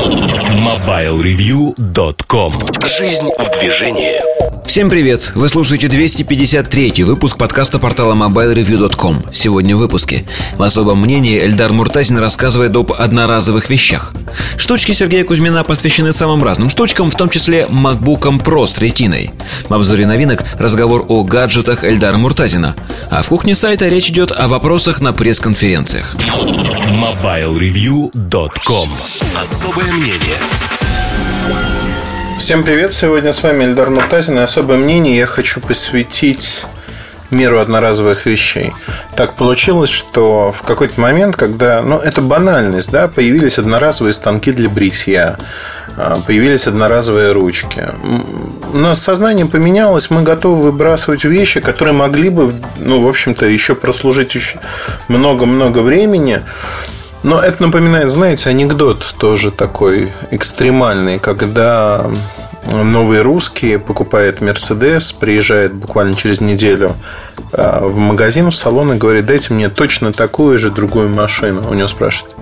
Oh! MobileReview.com Жизнь в движении. Всем привет! Вы слушаете 253 выпуск подкаста портала MobileReview.com Сегодня в выпуске. В особом мнении Эльдар Муртазин рассказывает об одноразовых вещах. Штучки Сергея Кузьмина посвящены самым разным штучкам, в том числе MacBook Pro с ретиной. В обзоре новинок разговор о гаджетах Эльдара Муртазина. А в кухне сайта речь идет о вопросах на пресс-конференциях. MobileReview.com Особое мнение Всем привет! Сегодня с вами Эльдар Муртазин и особое мнение я хочу посвятить миру одноразовых вещей. Так получилось, что в какой-то момент, когда, ну, это банальность, да, появились одноразовые станки для бритья, а, появились одноразовые ручки. У нас сознание поменялось, мы готовы выбрасывать вещи, которые могли бы, ну, в общем-то, еще прослужить много-много времени. Но это напоминает, знаете, анекдот тоже такой экстремальный, когда новый русский покупает Мерседес, приезжает буквально через неделю а, в магазин, в салон и говорит, дайте мне точно такую же другую машину. У него спрашивают,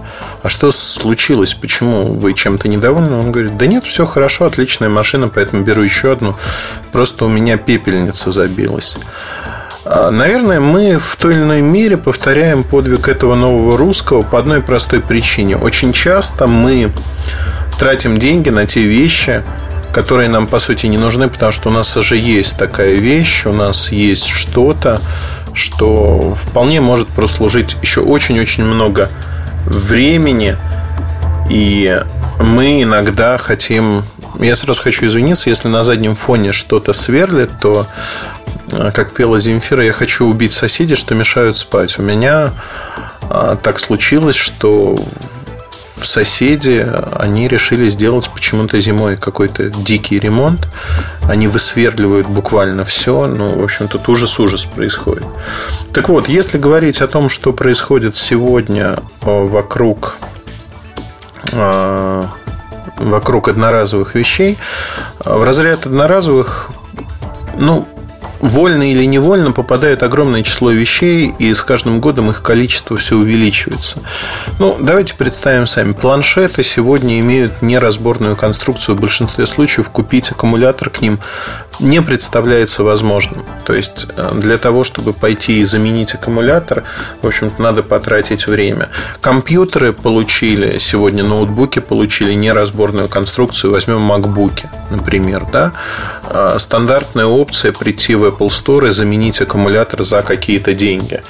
а что случилось, почему вы чем-то недовольны? Он говорит, да нет, все хорошо, отличная машина, поэтому беру еще одну, просто у меня пепельница забилась. А, наверное, мы в той или иной мере повторяем подвиг этого нового русского по одной простой причине. Очень часто мы тратим деньги на те вещи, которые нам, по сути, не нужны, потому что у нас уже есть такая вещь, у нас есть что-то, что вполне может прослужить еще очень-очень много времени, и мы иногда хотим... Я сразу хочу извиниться, если на заднем фоне что-то сверлит, то, как пела Земфира, я хочу убить соседей, что мешают спать. У меня а, так случилось, что соседи, они решили сделать почему-то зимой какой-то дикий ремонт. Они высверливают буквально все. Ну, в общем, тут ужас-ужас происходит. Так вот, если говорить о том, что происходит сегодня э, вокруг вокруг одноразовых вещей. В разряд одноразовых, ну, вольно или невольно попадает огромное число вещей, и с каждым годом их количество все увеличивается. Ну, давайте представим сами. Планшеты сегодня имеют неразборную конструкцию. В большинстве случаев купить аккумулятор к ним не представляется возможным. То есть э, для того, чтобы пойти и заменить аккумулятор, в общем-то, надо потратить время. Компьютеры получили, сегодня ноутбуки получили неразборную конструкцию. Возьмем MacBook, например. Да? А, стандартная опция прийти в Apple Store и заменить аккумулятор за какие-то деньги.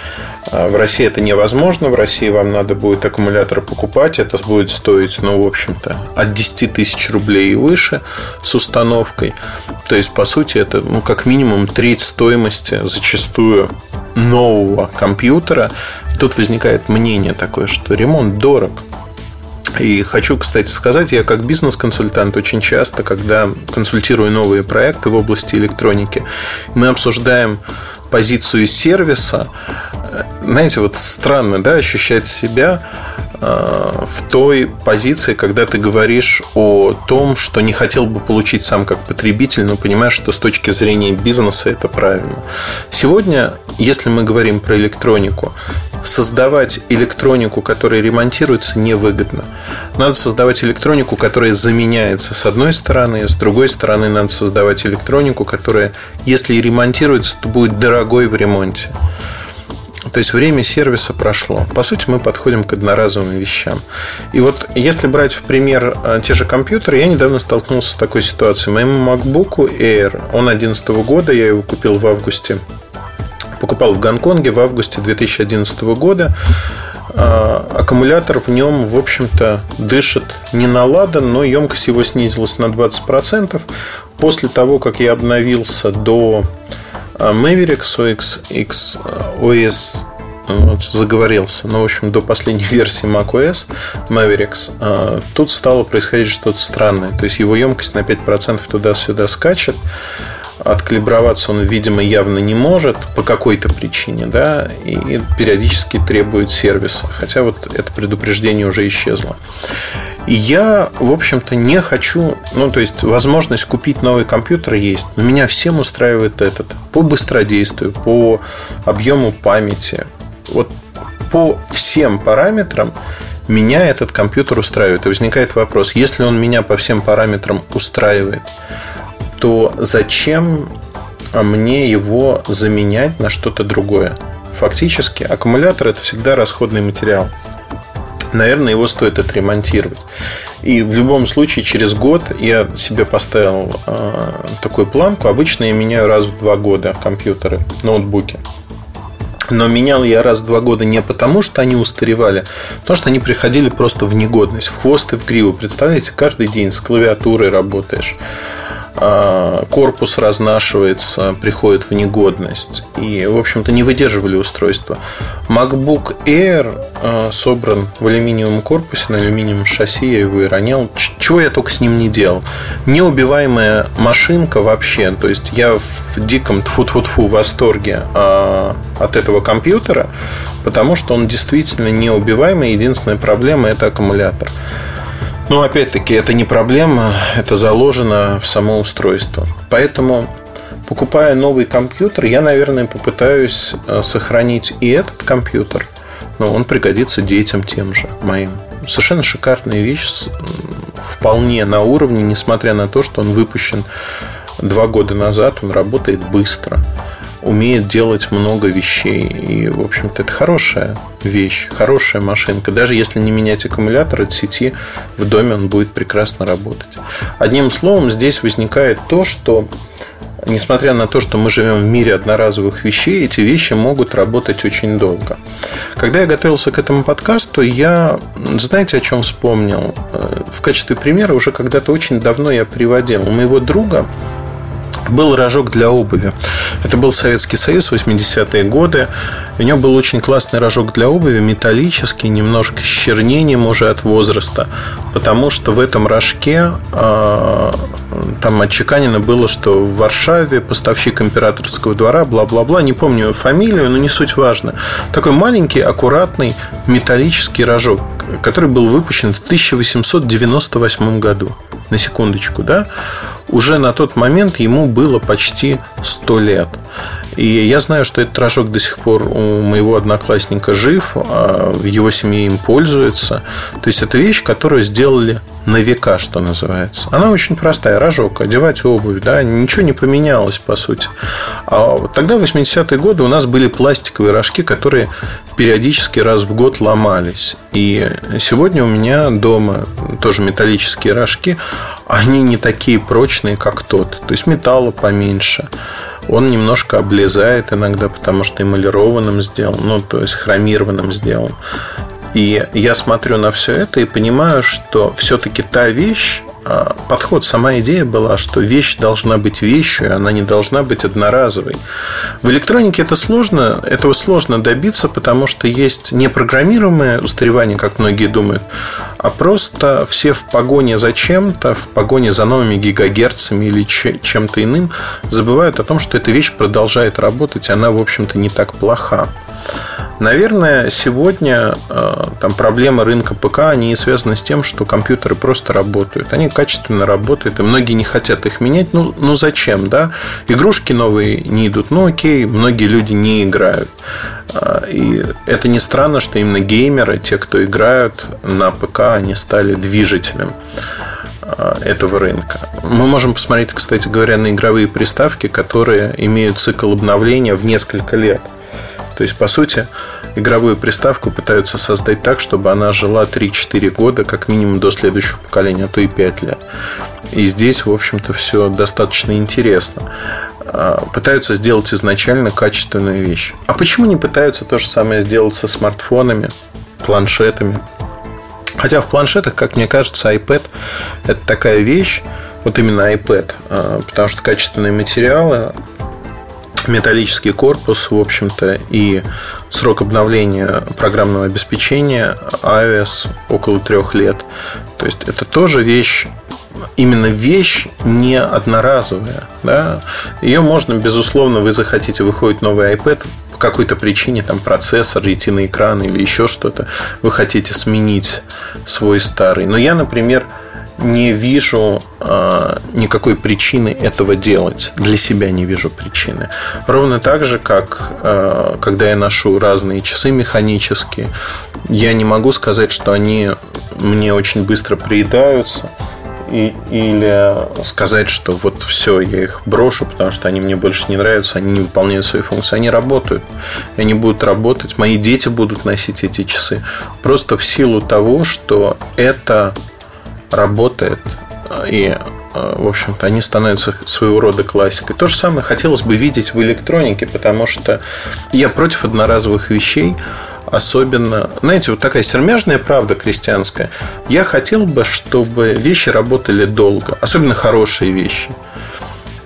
А, в России это невозможно. В России вам надо будет аккумулятор покупать. Это будет стоить, ну, в общем-то, от 10 тысяч рублей и выше с установкой. То есть, по сути, это, ну, как минимум треть стоимости зачастую нового компьютера. Тут возникает мнение такое, что ремонт дорог. И хочу, кстати, сказать, я как бизнес-консультант очень часто, когда консультирую новые проекты в области электроники, мы обсуждаем позицию сервиса. Знаете, вот странно, да, ощущать себя Э, в той позиции, когда ты говоришь о том, что не хотел бы получить сам как потребитель, но понимаешь, что с точки зрения бизнеса это правильно. Сегодня, если мы говорим про электронику, создавать электронику, которая ремонтируется, невыгодно. Надо создавать электронику, которая заменяется с одной стороны, с другой стороны надо создавать электронику, которая, если и ремонтируется, то будет дорогой в ремонте. То есть время сервиса прошло. По сути, мы подходим к одноразовым вещам. И вот если брать в пример э, те же компьютеры, я недавно столкнулся с такой ситуацией. Моему MacBook Air, он 2011 года, я его купил в августе. Покупал в Гонконге в августе 2011 года. А, аккумулятор в нем, в общем-то, дышит не на но емкость его снизилась на 20%. После того, как я обновился до а Mavericks OS, X, OS вот, заговорился, ну, в общем, до последней версии macOS Mavericks, а, тут стало происходить что-то странное. То есть его емкость на 5% туда-сюда скачет, откалиброваться он, видимо, явно не может по какой-то причине, да, и периодически требует сервиса. Хотя вот это предупреждение уже исчезло. И я, в общем-то, не хочу, ну, то есть, возможность купить новый компьютер есть, но меня всем устраивает этот. По быстродействию, по объему памяти, вот по всем параметрам меня этот компьютер устраивает. И возникает вопрос, если он меня по всем параметрам устраивает, то зачем мне его заменять на что-то другое? Фактически аккумулятор это всегда расходный материал. Наверное, его стоит отремонтировать. И в любом случае, через год я себе поставил э, такую планку. Обычно я меняю раз в два года компьютеры, ноутбуки. Но менял я раз в два года не потому, что они устаревали, а потому что они приходили просто в негодность, в хвост и в гриву. Представляете, каждый день с клавиатурой работаешь. А, корпус разнашивается, приходит в негодность. И, в общем-то, не выдерживали устройство. MacBook Air а, собран в алюминиевом корпусе, на алюминиевом шасси, я его и ронял. Чего я только с ним не делал. Неубиваемая машинка вообще. То есть, я в диком тфу-тфу-тфу восторге а, от этого компьютера, потому что он действительно неубиваемый. Единственная проблема – это аккумулятор. Но опять-таки это не проблема, это заложено в само устройство. Поэтому, покупая новый компьютер, я, наверное, попытаюсь э, сохранить и этот компьютер, но он пригодится детям тем же моим. Совершенно шикарная вещь, вполне на уровне, несмотря на то, что он выпущен два года назад, он работает быстро умеет делать много вещей. И, в общем-то, это хорошая вещь, хорошая машинка. Даже если не менять аккумулятор от сети, в доме он будет прекрасно работать. Одним словом, здесь возникает то, что несмотря на то, что мы живем в мире одноразовых вещей, эти вещи могут работать очень долго. Когда я готовился к этому подкасту, я, знаете, о чем вспомнил? Э, в качестве примера уже когда-то очень давно я приводил. У моего друга был рожок для обуви. Это был Советский Союз, 80-е годы. У него был очень классный рожок для обуви, металлический, немножко с чернением уже от возраста. Потому что в этом рожке э, там отчеканено было, что в Варшаве поставщик императорского двора, бла-бла-бла, не помню фамилию, но не суть важно. Такой маленький, аккуратный металлический рожок, который был выпущен в 1898 году. На секундочку, да? Уже на тот момент ему было почти 100 лет. И я знаю, что этот рожок до сих пор у моего одноклассника жив, а в его семье им пользуется. То есть это вещь, которую сделали на века, что называется. Она очень простая, рожок, одевать обувь, да, ничего не поменялось, по сути. А тогда, в 80-е годы, у нас были пластиковые рожки, которые периодически раз в год ломались. И сегодня у меня дома тоже металлические рожки, они не такие прочные, как тот. То есть металла поменьше. Он немножко облезает иногда, потому что эмалированным сделан, ну, то есть хромированным сделан. И я смотрю на все это и понимаю, что все-таки та вещь, а, подход, сама идея была, что вещь должна быть вещью, она не должна быть одноразовой. В электронике это сложно, этого сложно добиться, потому что есть не программируемое устаревание, как многие думают, а просто все в погоне за чем-то, в погоне за новыми гигагерцами или чем-то иным, забывают о том, что эта вещь продолжает работать, она, в общем-то, не так плоха. Наверное, сегодня э, там проблемы рынка ПК, они связаны с тем, что компьютеры просто работают. Они качественно работают, и многие не хотят их менять. Ну, ну зачем, да? Игрушки новые не идут. Ну, окей, многие люди не играют. Э, и это не странно, что именно геймеры, те, кто играют на ПК, они стали движителем э, этого рынка. Мы можем посмотреть, кстати говоря, на игровые приставки, которые имеют цикл обновления в несколько лет. То есть, по сути, игровую приставку пытаются создать так, чтобы она жила 3-4 года, как минимум до следующего поколения, а то и 5 лет. И здесь, в общем-то, все достаточно интересно. А, пытаются сделать изначально качественную вещь. А почему не пытаются то же самое сделать со смартфонами, планшетами? Хотя в планшетах, как мне кажется, iPad это такая вещь, вот именно iPad, а, потому что качественные материалы, металлический корпус, в общем-то, и срок обновления программного обеспечения iOS около трех лет. То есть это тоже вещь именно вещь не одноразовая. Да? Ее можно, безусловно, вы захотите, выходит новый iPad, по какой-то причине, там процессор, ретина экран или еще что-то, вы хотите сменить свой старый. Но я, например, не вижу э, никакой причины этого делать. Для себя не вижу причины. Ровно так же, как э, когда я ношу разные часы механические, я не могу сказать, что они мне очень быстро приедаются. И, или сказать, что вот все, я их брошу, потому что они мне больше не нравятся, они не выполняют свои функции. Они работают. Они будут работать. Мои дети будут носить эти часы. Просто в силу того, что это работает. И, в общем-то, они становятся своего рода классикой. То же самое хотелось бы видеть в электронике, потому что я против одноразовых вещей, особенно, знаете, вот такая сермяжная правда крестьянская. Я хотел бы, чтобы вещи работали долго, особенно хорошие вещи.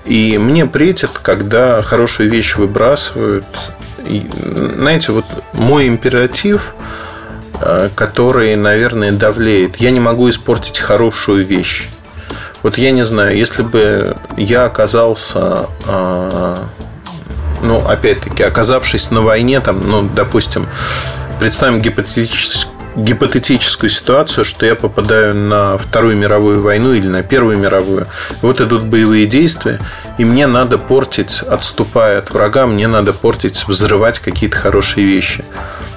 И мне претит, когда хорошую вещь выбрасывают. И, знаете, вот мой императив – Э, который, наверное, давлеет. Я не могу испортить хорошую вещь. Вот я не знаю, если бы я оказался, э, ну, опять-таки, оказавшись на войне, там, ну, допустим, представим гипотетическую гипотетическую ситуацию, что я попадаю на Вторую мировую войну или на Первую мировую. Вот идут боевые действия, и мне надо портить, отступая от врага, мне надо портить, взрывать какие-то хорошие вещи.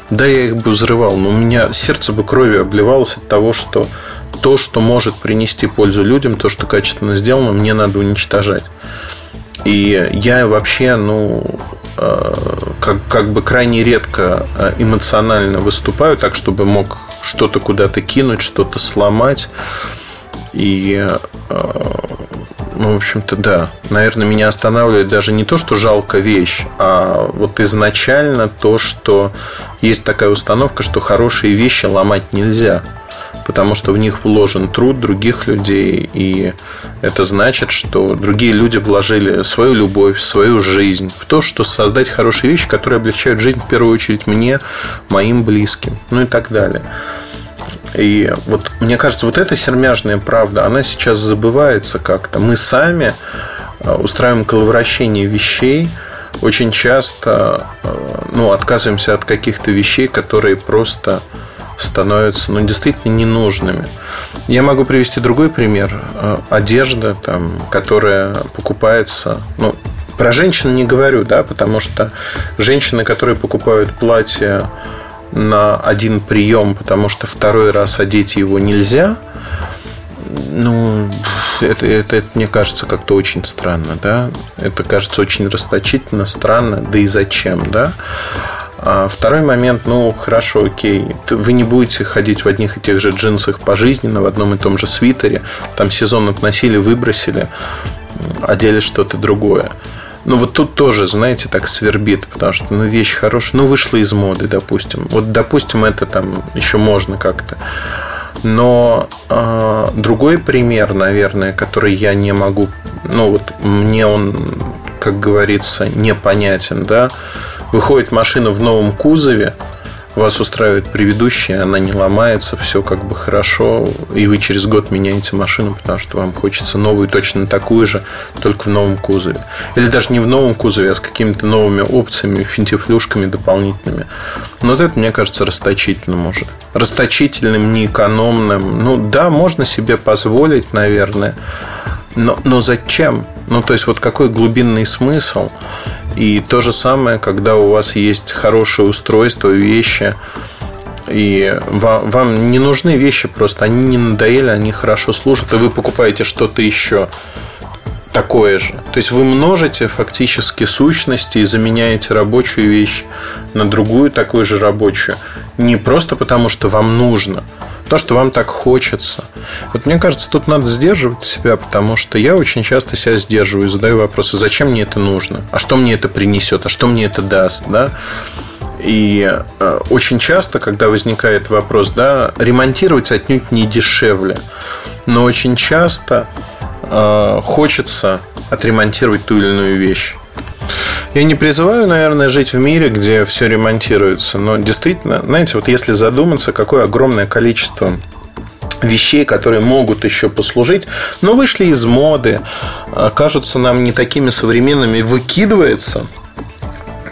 Да, я их бы взрывал, но у меня сердце бы кровью обливалось от того, что то, что может принести пользу людям, то, что качественно сделано, мне надо уничтожать. И я вообще, ну, э, как, как бы крайне редко э, эмоционально выступаю, так, чтобы мог что-то куда-то кинуть, что-то сломать. И э, ну, в общем-то, да. Наверное, меня останавливает даже не то, что жалко вещь, а вот изначально то, что есть такая установка, что хорошие вещи ломать нельзя потому что в них вложен труд других людей, и это значит, что другие люди вложили свою любовь, свою жизнь в то, что создать хорошие вещи, которые облегчают жизнь в первую очередь мне, моим близким, ну и так далее. И вот мне кажется, вот эта сермяжная правда, она сейчас забывается как-то. Мы сами э, устраиваем коловращение вещей, очень часто э, ну, отказываемся от каких-то вещей, которые просто становятся ну, действительно ненужными. Я могу привести другой пример. Э, одежда, там, которая покупается, ну, про женщин не говорю, да, потому что женщины, которые покупают платья на один прием, потому что второй раз одеть его нельзя, ну, это, это, это мне кажется как-то очень странно, да. Это кажется очень расточительно, странно, да и зачем, да. А второй момент, ну, хорошо, окей, вы не будете ходить в одних и тех же джинсах пожизненно, в одном и том же свитере, там сезон относили, выбросили, одели что-то другое. Ну, вот тут тоже, знаете, так свербит, потому что, ну, вещь хорошая, ну, вышла из моды, допустим. Вот, допустим, это там еще можно как-то. Но э, другой пример, наверное, который я не могу, ну, вот мне он, как говорится, непонятен, да, выходит машина в новом кузове, вас устраивает предыдущая, она не ломается, все как бы хорошо, и вы через год меняете машину, потому что вам хочется новую, точно такую же, только в новом кузове. Или даже не в новом кузове, а с какими-то новыми опциями, финтифлюшками дополнительными. Но вот это, мне кажется, расточительным уже. Расточительным, неэкономным. Ну да, можно себе позволить, наверное, но, но зачем? Ну, то есть, вот какой глубинный смысл? И то же самое, когда у вас есть хорошее устройство, вещи, и вам, вам не нужны вещи просто, они не надоели, они хорошо служат, и вы покупаете что-то еще такое же. То есть вы множите фактически сущности и заменяете рабочую вещь на другую такую же рабочую. Не просто потому, что вам нужно, то, что вам так хочется. Вот мне кажется, тут надо сдерживать себя, потому что я очень часто себя сдерживаю и задаю вопросы, зачем мне это нужно, а что мне это принесет, а что мне это даст, да? И э, очень часто, когда возникает вопрос, да, ремонтировать отнюдь не дешевле, но очень часто э, хочется отремонтировать ту или иную вещь. Я не призываю, наверное, жить в мире, где все ремонтируется, но действительно, знаете, вот если задуматься, какое огромное количество вещей, которые могут еще послужить, но вышли из моды, а, кажутся нам не такими современными, выкидывается,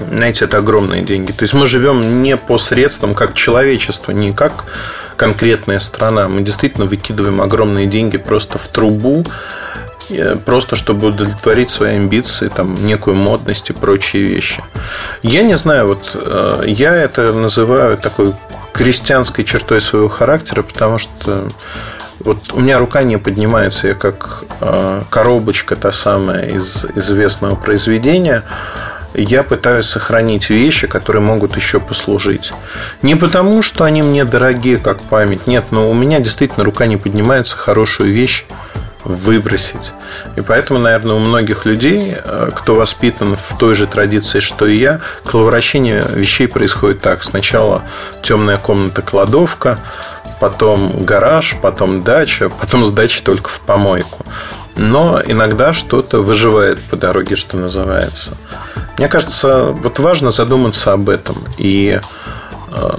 знаете, это огромные деньги. То есть мы живем не по средствам, как человечество, не как конкретная страна. Мы действительно выкидываем огромные деньги просто в трубу, просто чтобы удовлетворить свои амбиции, там, некую модность и прочие вещи. Я не знаю, вот э, я это называю такой крестьянской чертой своего характера, потому что вот у меня рука не поднимается, я как э, коробочка та самая из известного произведения я пытаюсь сохранить вещи, которые могут еще послужить. Не потому, что они мне дорогие, как память. Нет, но у меня действительно рука не поднимается хорошую вещь выбросить. И поэтому, наверное, у многих людей, э, кто воспитан в той же традиции, что и я, коловращение вещей происходит так. Сначала темная комната кладовка, потом гараж, потом дача, потом с дачи только в помойку. Но иногда что-то выживает по дороге, что называется. Мне кажется, вот важно задуматься об этом. И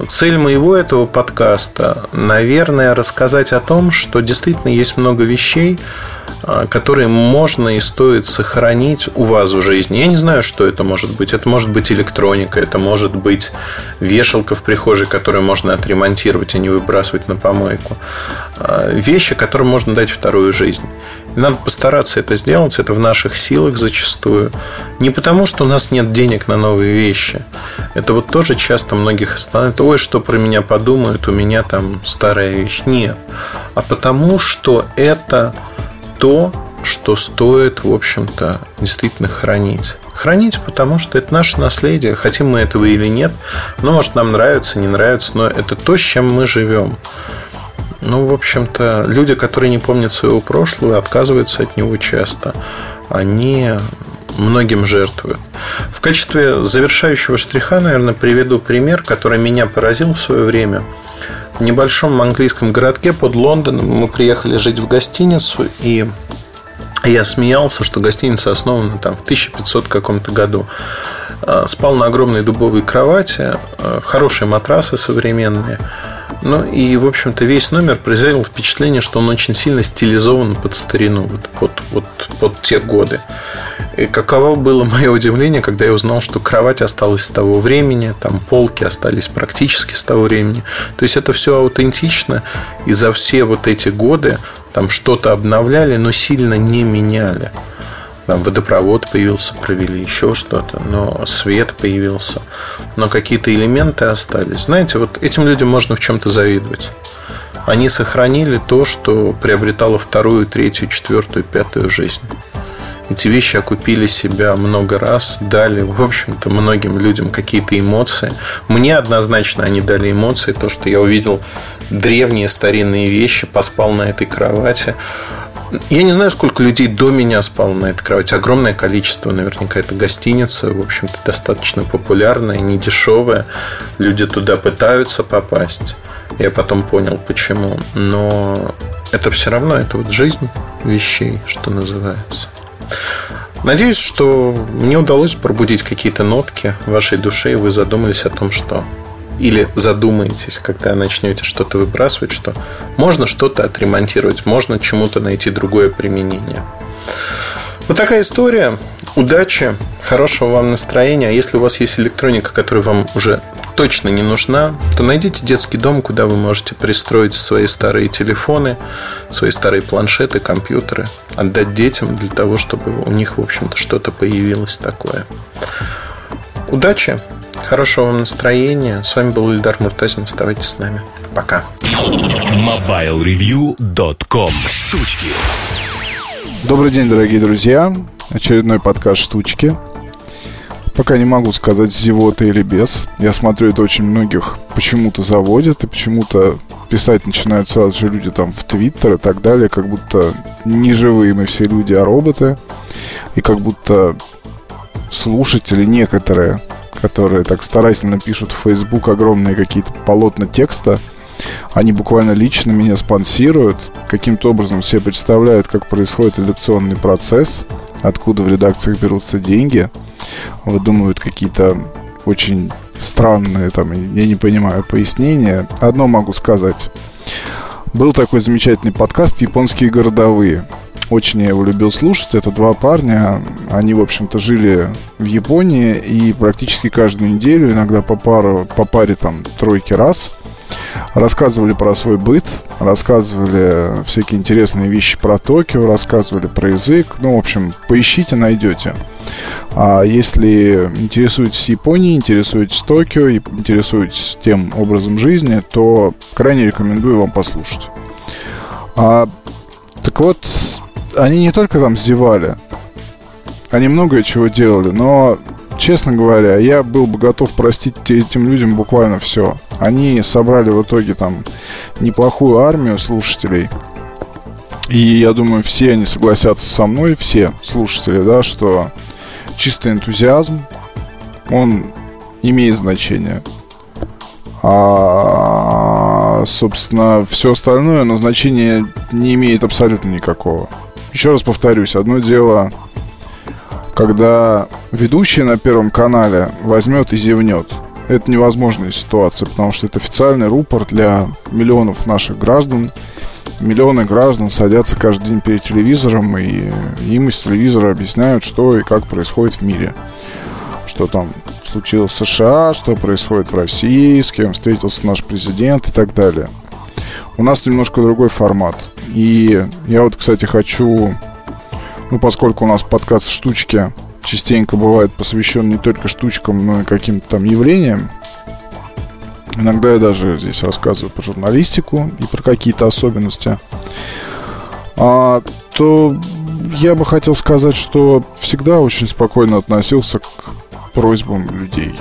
цель моего этого подкаста, наверное, рассказать о том, что действительно есть много вещей, э, которые можно и стоит сохранить у вас в жизни. Я не знаю, что это может быть. Это может быть электроника, это может быть вешалка в прихожей, которую можно отремонтировать, а не выбрасывать на помойку. Э, вещи, которым можно дать вторую жизнь. Надо постараться это сделать, это в наших силах зачастую. Не потому, что у нас нет денег на новые вещи. Это вот тоже часто многих останавливает. Ой, что про меня подумают, у меня там старая вещь. Нет. А потому, что это то, что стоит, в общем-то, действительно хранить. Хранить, потому что это наше наследие, хотим мы этого или нет. Ну, может, нам нравится, не нравится, но это то, с чем мы живем. Ну, в общем-то, люди, которые не помнят своего прошлого, отказываются от него часто. Они многим жертвуют. В качестве завершающего штриха, наверное, приведу пример, который меня поразил в свое время. В небольшом английском городке под Лондоном мы приехали жить в гостиницу, и я смеялся, что гостиница основана там в 1500 каком-то году. А, спал на огромной дубовой кровати, а, хорошие матрасы современные – ну и, в общем-то, весь номер произвел впечатление, что он очень сильно стилизован под старину, вот, под, вот, под те годы. И каково было мое удивление, когда я узнал, что кровать осталась с того времени, там полки остались практически с того времени. То есть это все аутентично, и за все вот эти годы там что-то обновляли, но сильно не меняли. Там водопровод появился, провели еще что-то, но свет появился, но какие-то элементы остались. Знаете, вот этим людям можно в чем-то завидовать. Они сохранили то, что приобретало вторую, третью, четвертую, пятую жизнь. Эти вещи окупили себя много раз, дали, в общем-то, многим людям какие-то эмоции. Мне однозначно они дали эмоции, то, что я увидел древние старинные вещи, поспал на этой кровати, я не знаю, сколько людей до меня спало на этой кровати. Огромное количество. Наверняка это гостиница. В общем-то, достаточно популярная, не дешевая. Люди туда пытаются попасть. Я потом понял, почему. Но это все равно, это вот жизнь вещей, что называется. Надеюсь, что мне удалось пробудить какие-то нотки в вашей душе, и вы задумались о том, что или задумаетесь, когда начнете что-то выбрасывать, что можно что-то отремонтировать, можно чему-то найти другое применение. Вот такая история. Удачи, хорошего вам настроения. А если у вас есть электроника, которая вам уже точно не нужна, то найдите детский дом, куда вы можете пристроить свои старые телефоны, свои старые планшеты, компьютеры, отдать детям для того, чтобы у них, в общем-то, что-то появилось такое. Удачи! Хорошего вам настроения. С вами был Ильдар Муртазин. Оставайтесь с нами. Пока. MobileReview.com Штучки Добрый день, дорогие друзья. Очередной подкаст «Штучки». Пока не могу сказать, с зевотой или без. Я смотрю, это очень многих почему-то заводят, и почему-то писать начинают сразу же люди там в Твиттер и так далее, как будто не живые мы все люди, а роботы. И как будто слушатели некоторые которые так старательно пишут в Facebook огромные какие-то полотна текста, они буквально лично меня спонсируют, каким-то образом себе представляют, как происходит редакционный процесс, откуда в редакциях берутся деньги, выдумывают какие-то очень странные, там, я не понимаю, пояснения. Одно могу сказать. Был такой замечательный подкаст «Японские городовые». Очень я его любил слушать. Это два парня. Они, в общем-то, жили в Японии и практически каждую неделю, иногда по, пару, по паре там тройки раз, Рассказывали про свой быт, рассказывали всякие интересные вещи про Токио, рассказывали про язык. Ну, в общем, поищите, найдете. А если интересуетесь Японией, интересуетесь Токио, интересуетесь тем образом жизни, то крайне рекомендую вам послушать. А, так вот, они не только там зевали, они многое чего делали, но честно говоря, я был бы готов простить этим людям буквально все. Они собрали в итоге там неплохую армию слушателей. И я думаю, все они согласятся со мной, все слушатели, да, что чистый энтузиазм, он имеет значение. А, собственно, все остальное назначение не имеет абсолютно никакого. Еще раз повторюсь, одно дело когда ведущий на Первом канале возьмет и зевнет. Это невозможная ситуация, потому что это официальный рупор для миллионов наших граждан. Миллионы граждан садятся каждый день перед телевизором, и им из телевизора объясняют, что и как происходит в мире. Что там случилось в США, что происходит в России, с кем встретился наш президент и так далее. У нас немножко другой формат. И я вот, кстати, хочу ну, поскольку у нас подкаст «Штучки» частенько бывает посвящен не только штучкам, но и каким-то там явлениям, иногда я даже здесь рассказываю про журналистику и про какие-то особенности, а, то я бы хотел сказать, что всегда очень спокойно относился к просьбам людей.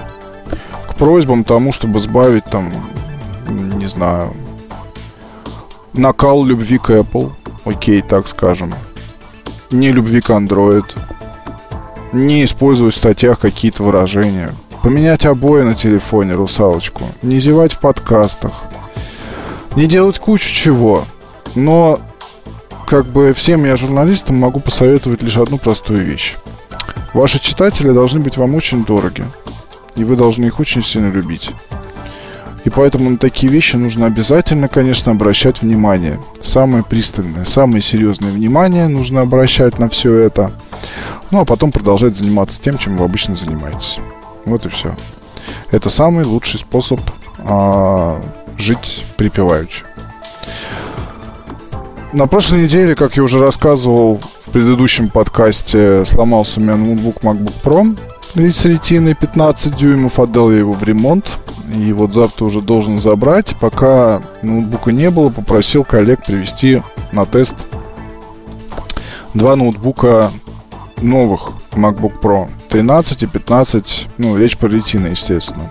К просьбам тому, чтобы сбавить там, не знаю, накал любви к Apple, окей, так скажем – не любви к Android, не использовать в статьях какие-то выражения, поменять обои на телефоне, русалочку, не зевать в подкастах, не делать кучу чего. Но как бы всем я журналистам могу посоветовать лишь одну простую вещь. Ваши читатели должны быть вам очень дороги, и вы должны их очень сильно любить. И поэтому на такие вещи нужно обязательно, конечно, обращать внимание. Самое пристальное, самое серьезное внимание нужно обращать на все это. Ну, а потом продолжать заниматься тем, чем вы обычно занимаетесь. Вот и все. Это самый лучший способ а, жить припеваючи. На прошлой неделе, как я уже рассказывал в предыдущем подкасте, сломался у меня ноутбук MacBook Pro с ретиной 15 дюймов. Отдал я его в ремонт. И вот завтра уже должен забрать. Пока ноутбука не было, попросил коллег привезти на тест два ноутбука новых MacBook Pro 13 и 15, ну, речь про ретина, естественно.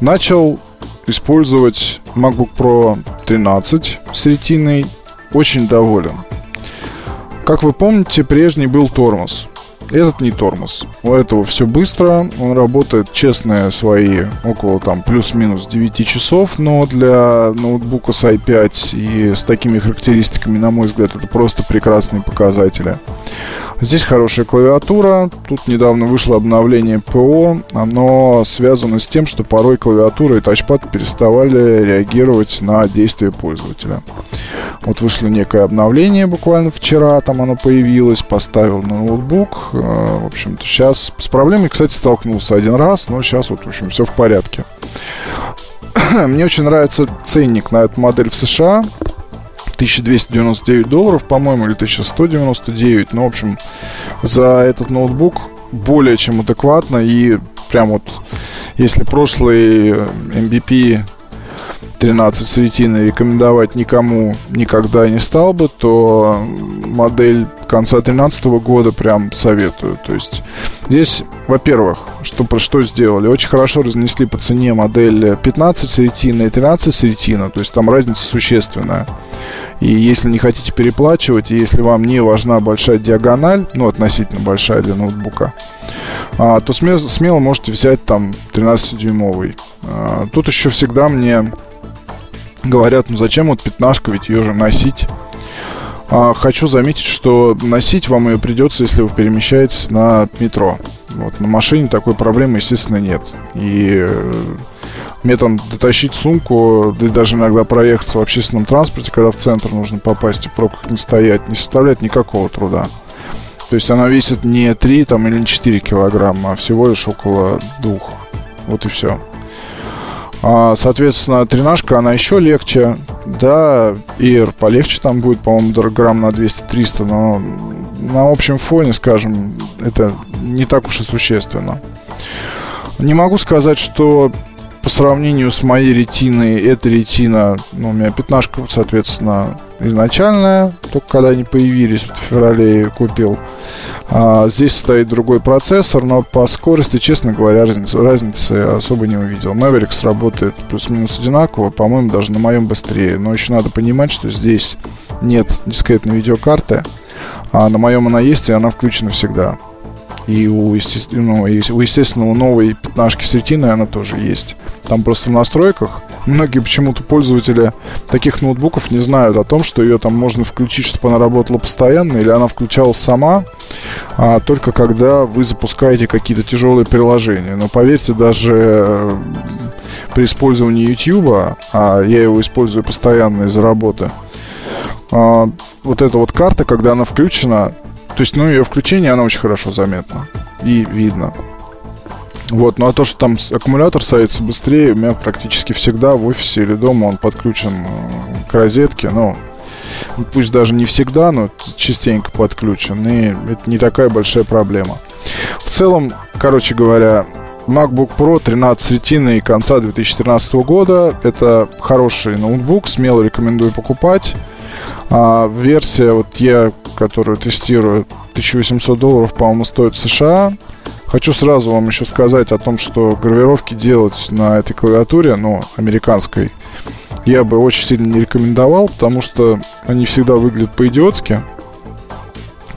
Начал использовать MacBook Pro 13 с ретиной, очень доволен. Как вы помните, прежний был тормоз. Этот не тормоз. У этого все быстро. Он работает честные свои около там плюс-минус 9 часов, но для ноутбука с i5 и с такими характеристиками, на мой взгляд, это просто прекрасные показатели. Здесь хорошая клавиатура. Тут недавно вышло обновление ПО. Оно связано с тем, что порой клавиатура и тачпад переставали реагировать на действия пользователя. Вот вышло некое обновление буквально вчера, там оно появилось, поставил на ноутбук. Э, в общем-то, сейчас с проблемой, кстати, столкнулся один раз, но сейчас вот, в общем, все в порядке. Мне очень нравится ценник на эту модель в США. 1299 долларов, по-моему, или 1199. Ну, в общем, за этот ноутбук более чем адекватно. И прям вот, если прошлый MVP 13 с ретиной рекомендовать никому никогда не стал бы, то модель конца 2013 года прям советую. То есть здесь, во-первых, что, что сделали? Очень хорошо разнесли по цене модель 15 с ретиной и 13 с ретиной. То есть там разница существенная. И если не хотите переплачивать, и если вам не важна большая диагональ, ну, относительно большая для ноутбука, а, то смело, смело можете взять там 13-дюймовый. А, тут еще всегда мне говорят, ну зачем вот пятнашка, ведь ее же носить. А, хочу заметить, что носить вам ее придется, если вы перемещаетесь на метро. Вот, на машине такой проблемы, естественно, нет. И э, мне там дотащить сумку, да и даже иногда проехаться в общественном транспорте, когда в центр нужно попасть и в пробках не стоять, не составляет никакого труда. То есть она весит не 3 там, или не 4 килограмма, а всего лишь около 2. Вот и все. А, соответственно, тренажка, она еще легче. Да, Air полегче там будет, по-моему, грамм на 200-300, но на общем фоне, скажем, это не так уж и существенно. Не могу сказать, что по сравнению с моей ретиной, эта ретина, ну, у меня пятнашка, соответственно, изначальная, только когда они появились, вот в феврале купил. А, здесь стоит другой процессор, но по скорости, честно говоря, разницы, разницы особо не увидел. Mavericks работает плюс-минус одинаково, по-моему, даже на моем быстрее. Но еще надо понимать, что здесь нет дискретной видеокарты, а на моем она есть, и она включена всегда. И у, естественно, у естественного новой пятнашки с ретиной она тоже есть. Там просто в настройках многие почему-то пользователи таких ноутбуков не знают о том, что ее там можно включить, чтобы она работала постоянно, или она включалась сама, а только когда вы запускаете какие-то тяжелые приложения. Но поверьте, даже э, при использовании YouTube, а я его использую постоянно из-за работы, а, вот эта вот карта, когда она включена, то есть, ну, ее включение, она очень хорошо заметна. И видно. Вот, ну а то, что там аккумулятор садится быстрее, у меня практически всегда в офисе или дома он подключен э, к розетке, ну, пусть даже не всегда, но частенько подключен, и это не такая большая проблема. В целом, короче говоря, MacBook Pro 13 ретиной конца 2013 года. Это хороший ноутбук, смело рекомендую покупать. А, версия, вот я, которую тестирую, 1800 долларов, по-моему, стоит в США. Хочу сразу вам еще сказать о том, что гравировки делать на этой клавиатуре, ну, американской, я бы очень сильно не рекомендовал, потому что они всегда выглядят по-идиотски.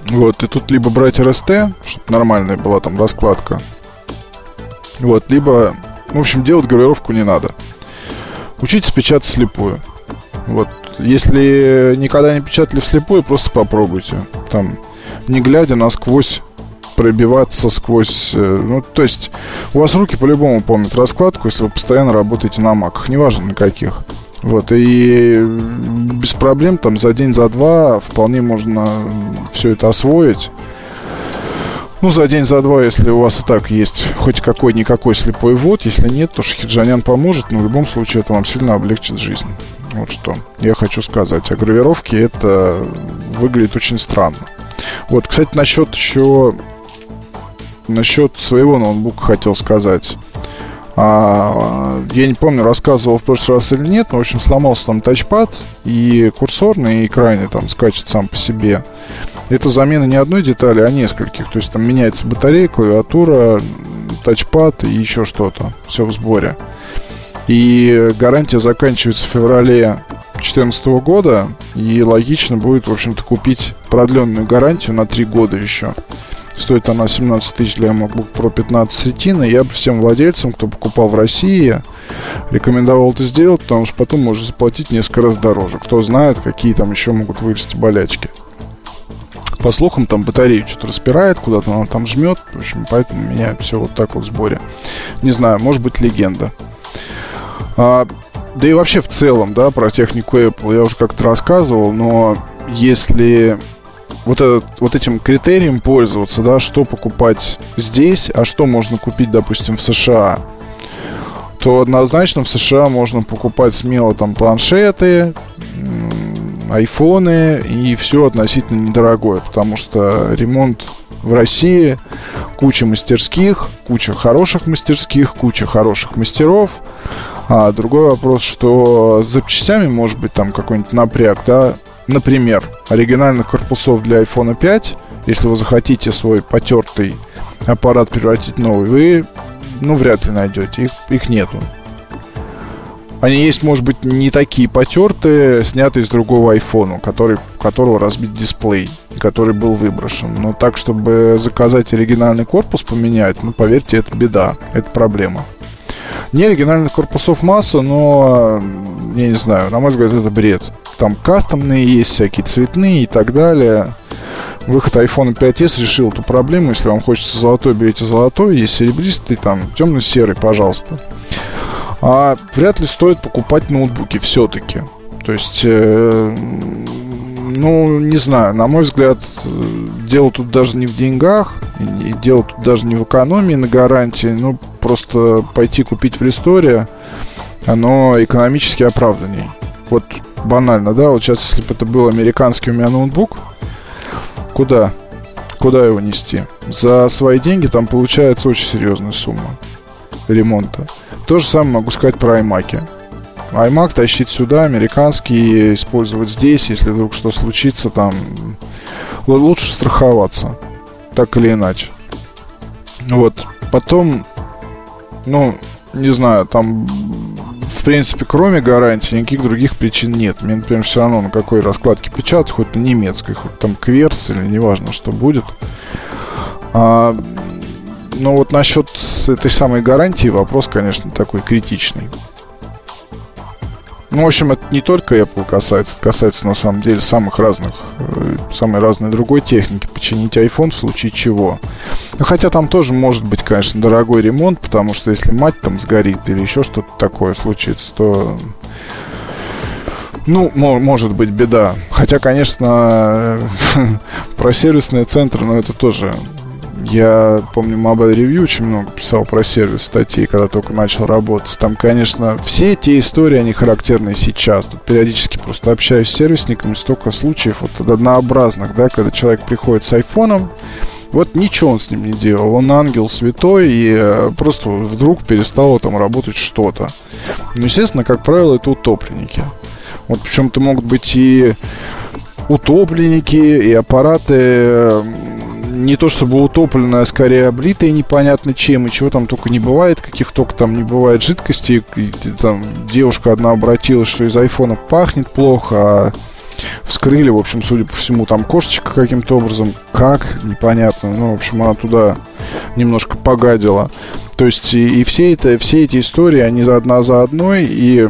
Вот, и тут либо брать RST, чтобы нормальная была там раскладка. Вот, либо, в общем, делать гравировку не надо. Учитесь печатать слепую. Вот, если никогда не печатали вслепую, просто попробуйте. Там, не глядя насквозь пробиваться сквозь... Э, ну, то есть, у вас руки по-любому помнят раскладку, если вы постоянно работаете на маках, неважно на каких. Вот, и без проблем там за день, за два вполне можно все это освоить. Ну, за день, за два, если у вас и так есть хоть какой-никакой слепой ввод. Если нет, то Шахиджанян поможет, но в любом случае это вам сильно облегчит жизнь. Вот что я хочу сказать. А гравировки это выглядит очень странно. Вот, кстати, насчет еще... Насчет своего ноутбука хотел сказать. А, я не помню, рассказывал в прошлый раз или нет, но, в общем, сломался там тачпад, и курсорный, и крайний там скачет сам по себе. Это замена не одной детали, а нескольких. То есть там меняется батарея, клавиатура, тачпад и еще что-то. Все в сборе. И гарантия заканчивается в феврале 2014 года. И логично будет, в общем-то, купить продленную гарантию на 3 года еще. Стоит она 17 тысяч для MacBook Pro 15 Retina. Я бы всем владельцам, кто покупал в России, рекомендовал это сделать, потому что потом можно заплатить несколько раз дороже. Кто знает, какие там еще могут вырасти болячки. По слухам, там батарею что-то распирает, куда-то она там жмет. В общем, поэтому у меня все вот так вот в сборе. Не знаю, может быть легенда. А, да и вообще в целом, да, про технику Apple я уже как-то рассказывал, но если вот, этот, вот этим критерием пользоваться, да, что покупать здесь, а что можно купить, допустим, в США, то однозначно в США можно покупать смело там планшеты, айфоны и все относительно недорогое, потому что ремонт в России куча мастерских, куча хороших мастерских, куча хороших мастеров, а другой вопрос, что с запчастями может быть там какой-нибудь напряг, да. Например, оригинальных корпусов для iPhone 5, если вы захотите свой потертый аппарат превратить в новый, вы, ну, вряд ли найдете. Их, их нету. Они есть, может быть, не такие потертые, снятые из другого айфона, который, которого разбит дисплей, который был выброшен. Но так, чтобы заказать оригинальный корпус поменять, ну, поверьте, это беда, это проблема. Не оригинальных корпусов масса, но, я не знаю, на мой взгляд, это бред. Там кастомные есть, всякие цветные и так далее. Выход iPhone 5s решил эту проблему. Если вам хочется золотой, берите золотой. Есть серебристый, там, темно-серый, пожалуйста. А вряд ли стоит покупать ноутбуки все-таки. То есть, э, ну, не знаю, на мой взгляд, дело тут даже не в деньгах, и дело тут даже не в экономии на гарантии, ну, просто пойти купить в ресторе оно экономически оправданней. Вот банально, да, вот сейчас, если бы это был американский у меня ноутбук, куда? Куда его нести? За свои деньги там получается очень серьезная сумма ремонта. То же самое могу сказать про iMac iMac тащить сюда, американский, использовать здесь, если вдруг что случится, там лучше страховаться, так или иначе. Вот, потом, ну, не знаю, там, в принципе, кроме гарантии, никаких других причин нет. Мне, например, все равно на какой раскладке печатать, хоть на немецкой, хоть там кверс или неважно, что будет. А, но вот насчет этой самой гарантии вопрос, конечно, такой критичный. Ну, в общем, это не только Apple касается, это касается на самом деле самых разных, э, самой разной другой техники. Починить iPhone в случае чего. Ну, хотя там тоже может быть, конечно, дорогой ремонт, потому что если мать там сгорит или еще что-то такое случится, то ну, может быть, беда. Хотя, конечно, про сервисные центры, но это тоже я помню, Mobile Review очень много писал про сервис статей, когда только начал работать. Там, конечно, все те истории, они характерны сейчас. Тут периодически просто общаюсь с сервисниками, столько случаев вот однообразных, да, когда человек приходит с айфоном, вот ничего он с ним не делал. Он ангел святой, и э, просто вдруг перестало там работать что-то. Ну, естественно, как правило, это утопленники. Вот причем это могут быть и утопленники, и аппараты не то чтобы утопленная, а скорее облитая непонятно чем, и чего там только не бывает, каких только там не бывает жидкостей. Там девушка одна обратилась, что из айфона пахнет плохо, а вскрыли, в общем, судя по всему, там кошечка каким-то образом, как, непонятно, ну, в общем, она туда немножко погадила. То есть и, и все, это, все эти истории, они одна за одной, и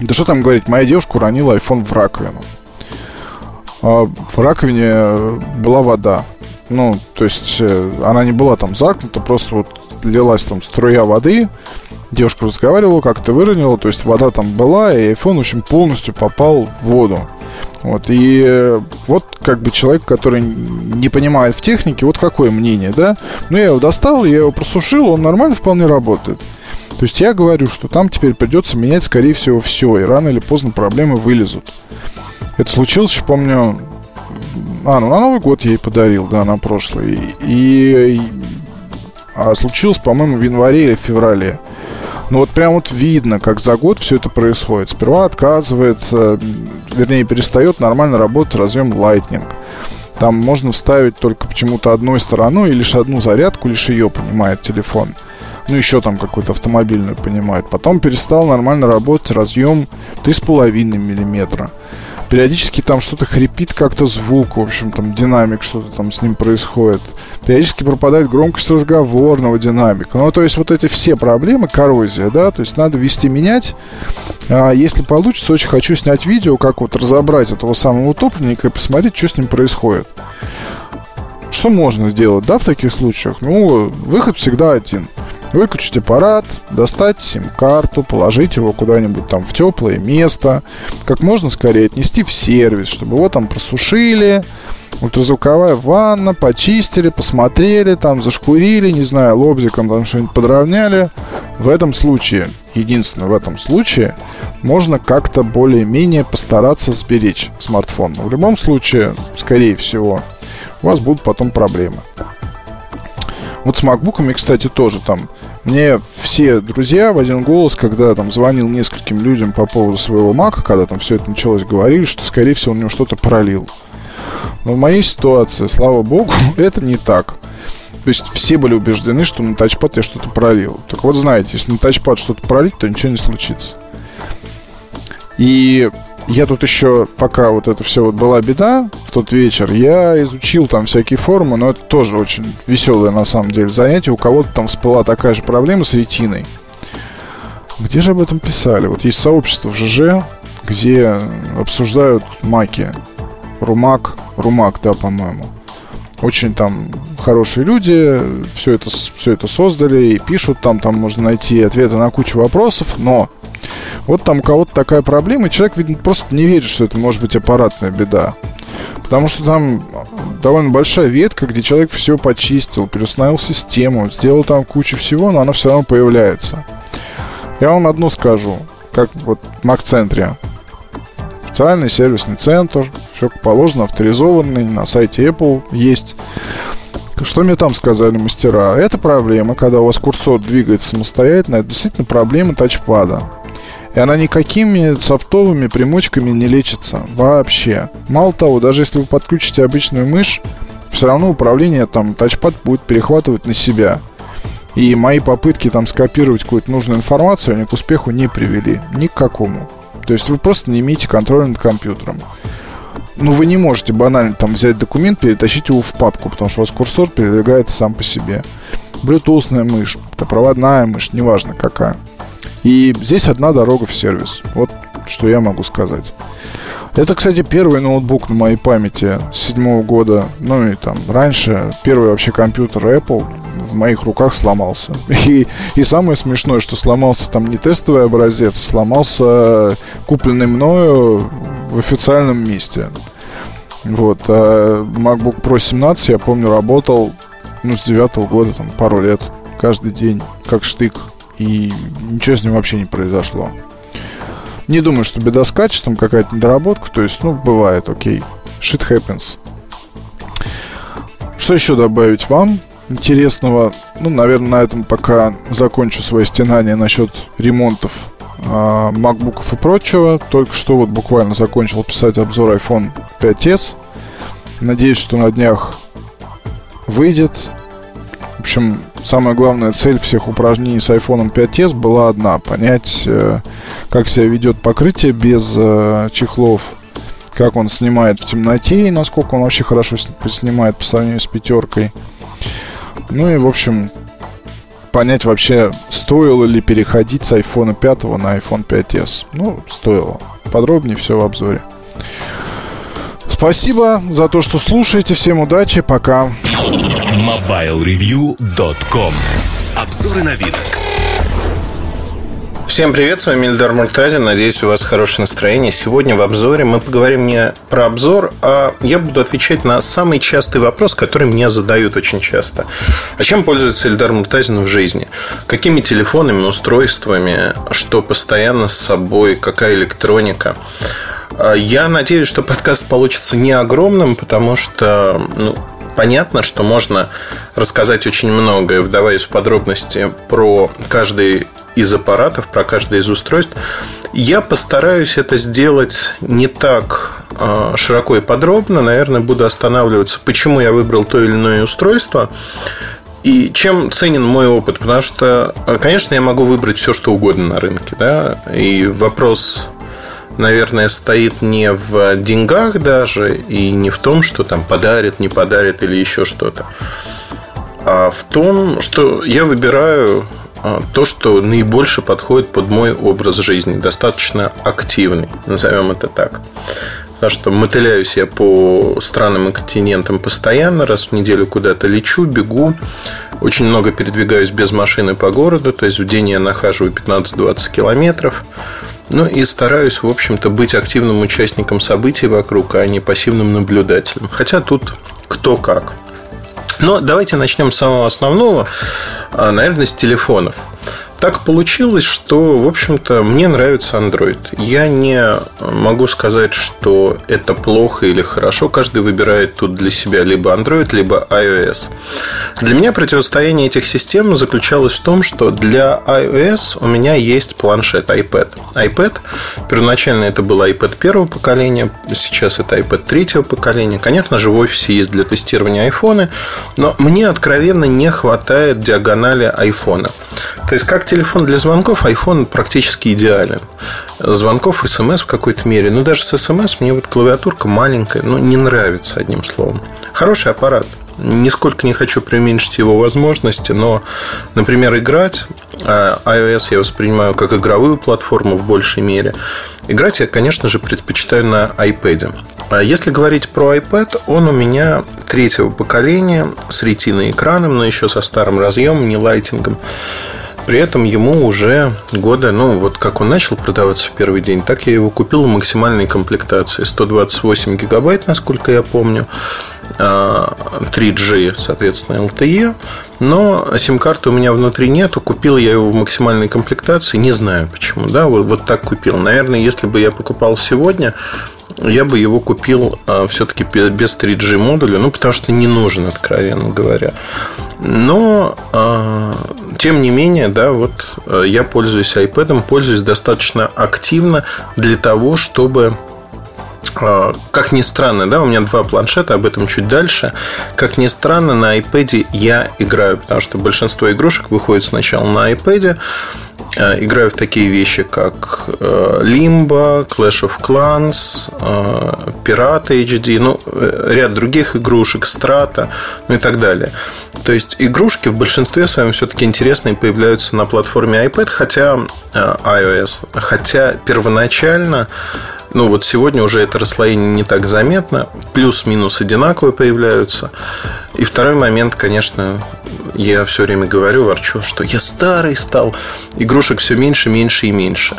да что там говорить, моя девушка уронила iPhone в раковину. А в раковине была вода. Ну, то есть э, она не была там закнута, просто вот лилась там струя воды, девушка разговаривала, как-то выронила, то есть вода там была, и iPhone, в общем, полностью попал в воду. Вот, и э, вот как бы человек, который не понимает в технике, вот какое мнение, да? Ну, я его достал, я его просушил, он нормально вполне работает. То есть я говорю, что там теперь придется менять, скорее всего, все, и рано или поздно проблемы вылезут. Это случилось, помню, а, ну на Новый год я ей подарил, да, на прошлый. И, и а случилось, по-моему, в январе или феврале. Ну вот прям вот видно, как за год все это происходит. Сперва отказывает, э, вернее, перестает нормально работать разъем Lightning. Там можно вставить только почему-то одной стороной, и лишь одну зарядку, лишь ее понимает телефон. Ну, еще там какую-то автомобильную понимает. Потом перестал нормально работать разъем 3,5 миллиметра периодически там что-то хрипит как-то звук, в общем, там динамик, что-то там с ним происходит. Периодически пропадает громкость разговорного динамика. Ну, то есть вот эти все проблемы, коррозия, да, то есть надо вести менять. А если получится, очень хочу снять видео, как вот разобрать этого самого утопленника и посмотреть, что с ним происходит. Что можно сделать, да, в таких случаях? Ну, выход всегда один – выключить аппарат, достать сим-карту, положить его куда-нибудь там в теплое место, как можно скорее отнести в сервис, чтобы его там просушили, ультразвуковая ванна, почистили, посмотрели, там зашкурили, не знаю, лобзиком там что-нибудь подровняли. В этом случае, единственное в этом случае, можно как-то более-менее постараться сберечь смартфон. Но в любом случае, скорее всего, у вас будут потом проблемы. Вот с макбуками, кстати, тоже там мне все друзья в один голос, когда там звонил нескольким людям по поводу своего мака, когда там все это началось, говорили, что, скорее всего, он него что-то пролил. Но в моей ситуации, слава богу, это не так. То есть все были убеждены, что на тачпад я что-то пролил. Так вот, знаете, если на тачпад что-то пролить, то ничего не случится. И я тут еще, пока вот это все вот была беда в тот вечер, я изучил там всякие форумы, но это тоже очень веселое на самом деле занятие. У кого-то там всплыла такая же проблема с ретиной. Где же об этом писали? Вот есть сообщество в ЖЖ, где обсуждают маки. Румак, Румак, да, по-моему. Очень там хорошие люди, все это, все это создали и пишут там, там можно найти ответы на кучу вопросов, но вот там у кого-то такая проблема, и человек, видно, просто не верит, что это может быть аппаратная беда. Потому что там довольно большая ветка, где человек все почистил, переустановил систему, сделал там кучу всего, но она все равно появляется. Я вам одно скажу, как вот в Мак-центре. Официальный сервисный центр, все как положено, авторизованный, на сайте Apple есть. Что мне там сказали мастера? Это проблема, когда у вас курсор двигается самостоятельно, это действительно проблема тачпада. И она никакими софтовыми примочками не лечится вообще. Мало того, даже если вы подключите обычную мышь, все равно управление там тачпад будет перехватывать на себя. И мои попытки там скопировать какую-то нужную информацию, они к успеху не привели. Ни к какому. То есть вы просто не имеете контроля над компьютером. Ну, вы не можете банально там взять документ, перетащить его в папку, потому что у вас курсор передвигается сам по себе. Bluetooth мышь, проводная мышь, неважно какая. И здесь одна дорога в сервис. Вот что я могу сказать. Это, кстати, первый ноутбук на моей памяти с седьмого года. Ну и там раньше первый вообще компьютер Apple в моих руках сломался. И, и самое смешное, что сломался там не тестовый образец, а сломался купленный мною в официальном месте. Вот. А MacBook Pro 17, я помню, работал ну, с девятого года, там, пару лет, каждый день, как штык. И ничего с ним вообще не произошло. Не думаю, что беда с качеством, какая-то недоработка. То есть, ну, бывает, окей. Shit happens. Что еще добавить вам интересного? Ну, наверное, на этом пока закончу свое стенание насчет ремонтов э, макбуков и прочего. Только что вот буквально закончил писать обзор iPhone 5s. Надеюсь, что на днях выйдет. В общем, самая главная цель всех упражнений с iPhone 5s была одна. Понять, э, как себя ведет покрытие без э, чехлов, как он снимает в темноте и насколько он вообще хорошо снимает по сравнению с пятеркой. Ну и, в общем, понять вообще, стоило ли переходить с iPhone 5 на iPhone 5s. Ну, стоило. Подробнее все в обзоре. Спасибо за то, что слушаете. Всем удачи. Пока. MobileReview.com Обзоры на вид. Всем привет, с вами Ильдар Муртазин. Надеюсь, у вас хорошее настроение. Сегодня в обзоре мы поговорим не про обзор, а я буду отвечать на самый частый вопрос, который мне задают очень часто. А чем пользуется Ильдар Муртазин в жизни? Какими телефонами, устройствами, что постоянно с собой, какая электроника? А, я надеюсь, что подкаст получится не огромным, потому что ну, понятно, что можно рассказать очень многое, вдаваясь в подробности про каждый из аппаратов, про каждое из устройств. Я постараюсь это сделать не так а, широко и подробно. Наверное, буду останавливаться, почему я выбрал то или иное устройство. И чем ценен мой опыт? Потому что, конечно, я могу выбрать все, что угодно на рынке. Да? И вопрос наверное, стоит не в деньгах даже и не в том, что там подарит, не подарит или еще что-то, а в том, что я выбираю а, то, что наибольше подходит под мой образ жизни, достаточно активный, назовем это так. Потому что мотыляюсь я по странам и континентам постоянно, раз в неделю куда-то лечу, бегу, очень много передвигаюсь без машины по городу, то есть в день я нахаживаю 15-20 километров. Ну и стараюсь, в общем-то, быть активным участником событий вокруг, а не пассивным наблюдателем. Хотя тут кто как. Но давайте начнем с самого основного, а, наверное, с телефонов так получилось, что, в общем-то, мне нравится Android. Я не могу сказать, что это плохо или хорошо. Каждый выбирает тут для себя либо Android, либо iOS. Для меня противостояние этих систем заключалось в том, что для iOS у меня есть планшет iPad. iPad, первоначально это был iPad первого поколения, сейчас это iPad третьего поколения. Конечно же, в офисе есть для тестирования iPhone, но мне откровенно не хватает диагонали iPhone. То есть, как телефон для звонков, iPhone практически идеален. Звонков, смс в какой-то мере. Но даже с смс мне вот клавиатурка маленькая, ну, не нравится, одним словом. Хороший аппарат. Нисколько не хочу преуменьшить его возможности, но, например, играть, а, iOS я воспринимаю как игровую платформу в большей мере. Играть я, конечно же, предпочитаю на iPad. А если говорить про iPad, он у меня третьего поколения с ретиной экраном, но еще со старым разъемом, не лайтингом. При этом ему уже года, ну вот как он начал продаваться в первый день, так я его купил в максимальной комплектации. 128 гигабайт, насколько я помню. 3G, соответственно, LTE, но сим-карты у меня внутри нету. Купил я его в максимальной комплектации. Не знаю почему. Да, вот, вот так купил. Наверное, если бы я покупал сегодня, я бы его купил а, все-таки без 3G модуля, ну, потому что не нужен, откровенно говоря. Но, а, тем не менее, да, вот а, я пользуюсь iPad, пользуюсь достаточно активно для того, чтобы как ни странно, да, у меня два планшета, об этом чуть дальше. Как ни странно, на iPad я играю, потому что большинство игрушек выходит сначала на iPad, Э, играю в такие вещи, как э, Limbo, Clash of Clans, э, Пираты HD, ну, ряд других игрушек, Strata, ну и так далее. То есть игрушки в большинстве своем все-таки интересные появляются на платформе iPad, хотя iOS, хотя первоначально ну, вот сегодня уже это расслоение не так заметно. Плюс-минус одинаковые появляются. И второй момент, конечно, я все время говорю, ворчу, что я старый стал. Игрушек все меньше, меньше и меньше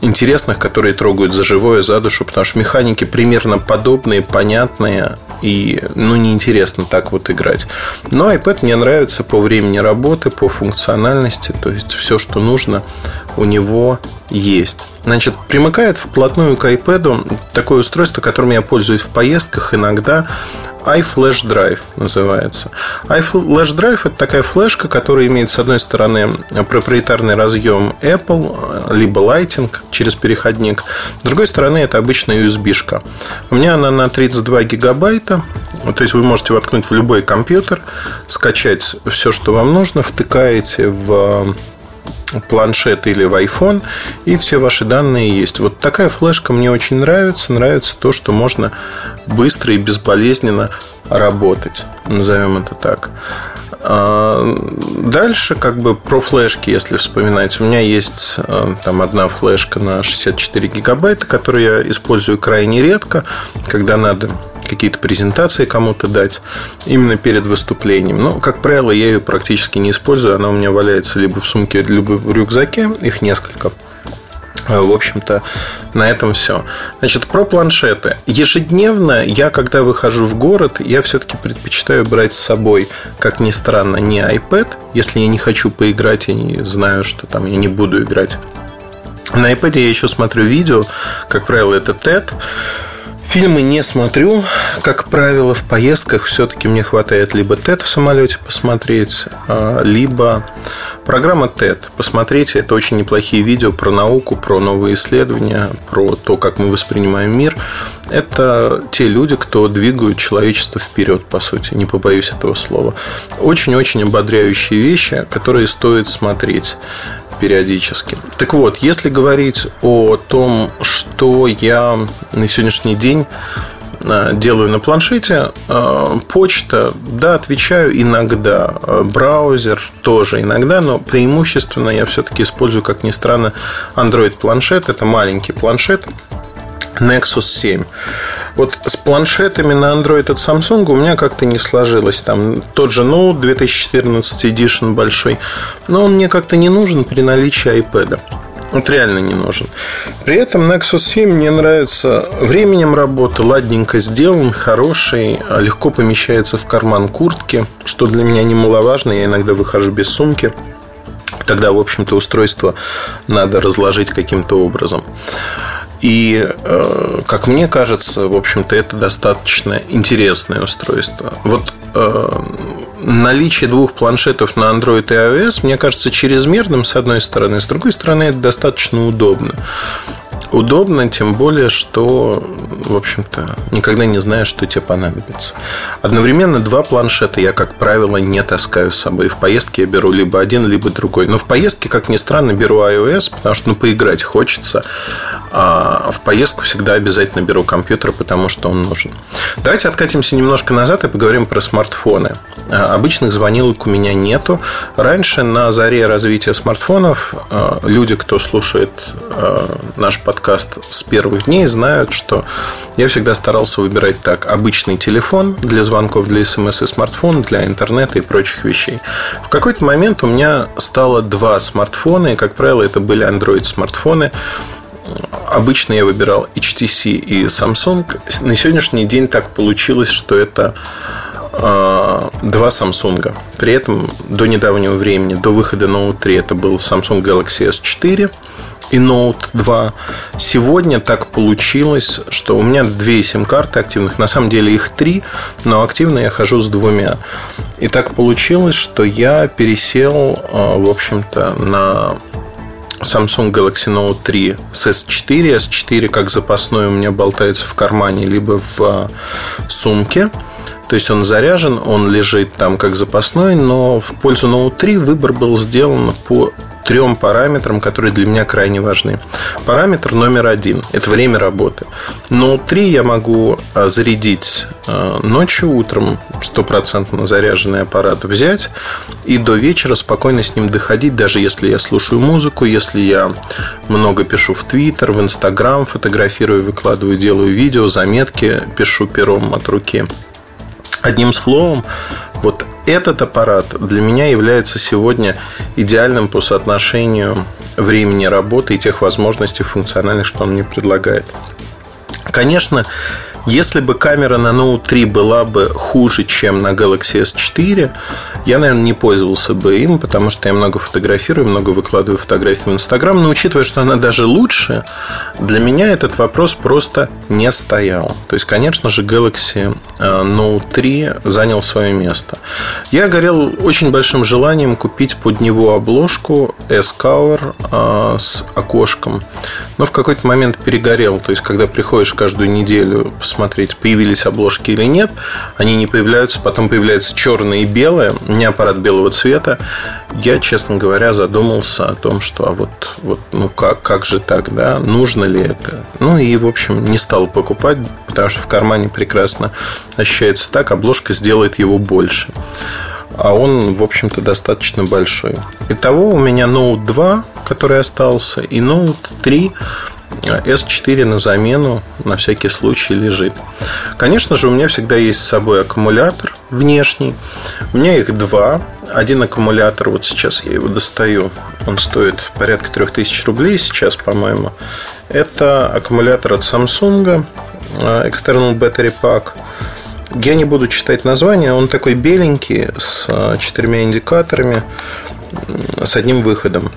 интересных, которые трогают за живое, за душу, потому что механики примерно подобные, понятные и, ну, неинтересно так вот играть. Но iPad мне нравится по времени работы, по функциональности, то есть все, что нужно, у него есть. Значит, примыкает вплотную к iPad такое устройство, которым я пользуюсь в поездках иногда iFlash Drive называется. iFlash Drive – это такая флешка, которая имеет, с одной стороны, проприетарный разъем Apple, либо Lighting через переходник. С другой стороны, это обычная USB-шка. У меня она на 32 гигабайта. То есть, вы можете воткнуть в любой компьютер, скачать все, что вам нужно, втыкаете в планшет или в iPhone, и все ваши данные есть. Вот такая флешка мне очень нравится. Нравится то, что можно быстро и безболезненно работать. Назовем это так. А, дальше, как бы про флешки, если вспоминать, у меня есть э, там одна флешка на 64 гигабайта, которую я использую крайне редко, когда надо какие-то презентации кому-то дать именно перед выступлением. Но, как правило, я ее практически не использую. Она у меня валяется либо в сумке, либо в рюкзаке. Их несколько. А, в общем-то, на этом все. Значит, про планшеты. Ежедневно я, когда выхожу в город, я все-таки предпочитаю брать с собой, как ни странно, не iPad. Если я не хочу поиграть, я не знаю, что там я не буду играть. На iPad я еще смотрю видео. Как правило, это TED. Фильмы не смотрю. Как правило, в поездках все-таки мне хватает либо TED в самолете посмотреть, а, либо программа TED. Посмотрите, это очень неплохие видео про науку, про новые исследования, про то, как мы воспринимаем мир. Это те люди, кто двигают человечество вперед, по сути, не побоюсь этого слова. Очень-очень ободряющие вещи, которые стоит смотреть периодически. Так вот, если говорить о том, что я на сегодняшний день э, делаю на планшете. Э, почта, да, отвечаю иногда. Э, браузер тоже иногда, но преимущественно я все-таки использую, как ни странно, Android планшет. Это маленький планшет Nexus 7. Вот с планшетами на Android от Samsung у меня как-то не сложилось. Там тот же Note 2014 Edition большой, но он мне как-то не нужен при наличии iPad. Вот реально не нужен. При этом Nexus 7 мне нравится временем работы, ладненько сделан, хороший, легко помещается в карман куртки, что для меня немаловажно. Я иногда выхожу без сумки. Тогда, в общем-то, устройство надо разложить каким-то образом. И, э, как мне кажется, в общем-то, это достаточно интересное устройство. Вот э, наличие двух планшетов на Android и iOS, мне кажется, чрезмерным, с одной стороны, с другой стороны, это достаточно удобно. Удобно, тем более, что, в общем-то, никогда не знаешь, что тебе понадобится. Одновременно два планшета я, как правило, не таскаю с собой. В поездке я беру либо один, либо другой. Но в поездке, как ни странно, беру iOS, потому что, ну, поиграть хочется. А в поездку всегда обязательно беру компьютер, потому что он нужен. Давайте откатимся немножко назад и поговорим про смартфоны. А, обычных звонилок у меня нету. Раньше на заре развития смартфонов а, люди, кто слушает а, наш подкаст, подкаст с первых дней знают, что я всегда старался выбирать так. Обычный телефон для звонков, для смс и смартфон, для интернета и прочих вещей. В какой-то момент у меня стало два смартфона, и, как правило, это были Android смартфоны. обычно я выбирал HTC и Samsung. На сегодняшний день так получилось, что это а, два Samsung. При этом до недавнего времени, до выхода Note 3, это был Samsung Galaxy S4 и Note 2. Сегодня так получилось, что у меня две сим-карты активных. На самом деле их три, но активно я хожу с двумя. И так получилось, что я пересел, а, в общем-то, на Samsung Galaxy Note 3 с S4. S4 как запасной у меня болтается в кармане, либо в а, сумке. То есть он заряжен, он лежит там как запасной, но в пользу Note 3 выбор был сделан по трем параметрам, которые для меня крайне важны. Параметр номер один – это время работы. Note 3 я могу а, зарядить а, ночью, утром стопроцентно заряженный аппарат взять и до вечера спокойно с ним доходить, даже если я слушаю музыку, если я много пишу в Твиттер, в Инстаграм, фотографирую, выкладываю, делаю видео, заметки, пишу пером от руки – Одним словом, вот этот аппарат для меня является сегодня идеальным по соотношению времени работы и тех возможностей функциональных, что он мне предлагает. Конечно, если бы камера на Note 3 была бы хуже, чем на Galaxy S4, я, наверное, не пользовался бы им, потому что я много фотографирую, много выкладываю фотографии в Инстаграм. Но учитывая, что она даже лучше, для меня этот вопрос просто не стоял. То есть, конечно же, Galaxy э, Note 3 занял свое место. Я горел очень большим желанием купить под него обложку S-Cover э, с окошком. Но в какой-то момент перегорел. То есть, когда приходишь каждую неделю посмотреть, появились обложки или нет. Они не появляются, потом появляются черные и белые, не аппарат белого цвета. Я, честно говоря, задумался о том, что а вот, вот ну как, как же так, да, нужно ли это? Ну и, в общем, не стал покупать, потому что в кармане прекрасно ощущается так, обложка сделает его больше а он, в общем-то, достаточно большой. Итого у меня Note 2, который остался, и Note 3 S4 на замену на всякий случай лежит. Конечно же, у меня всегда есть с собой аккумулятор внешний. У меня их два. Один аккумулятор, вот сейчас я его достаю, он стоит порядка 3000 рублей сейчас, по-моему. Это аккумулятор от Samsung, э, External Battery Pack. Я не буду читать название, он такой беленький, с э, четырьмя индикаторами, с одним выходом.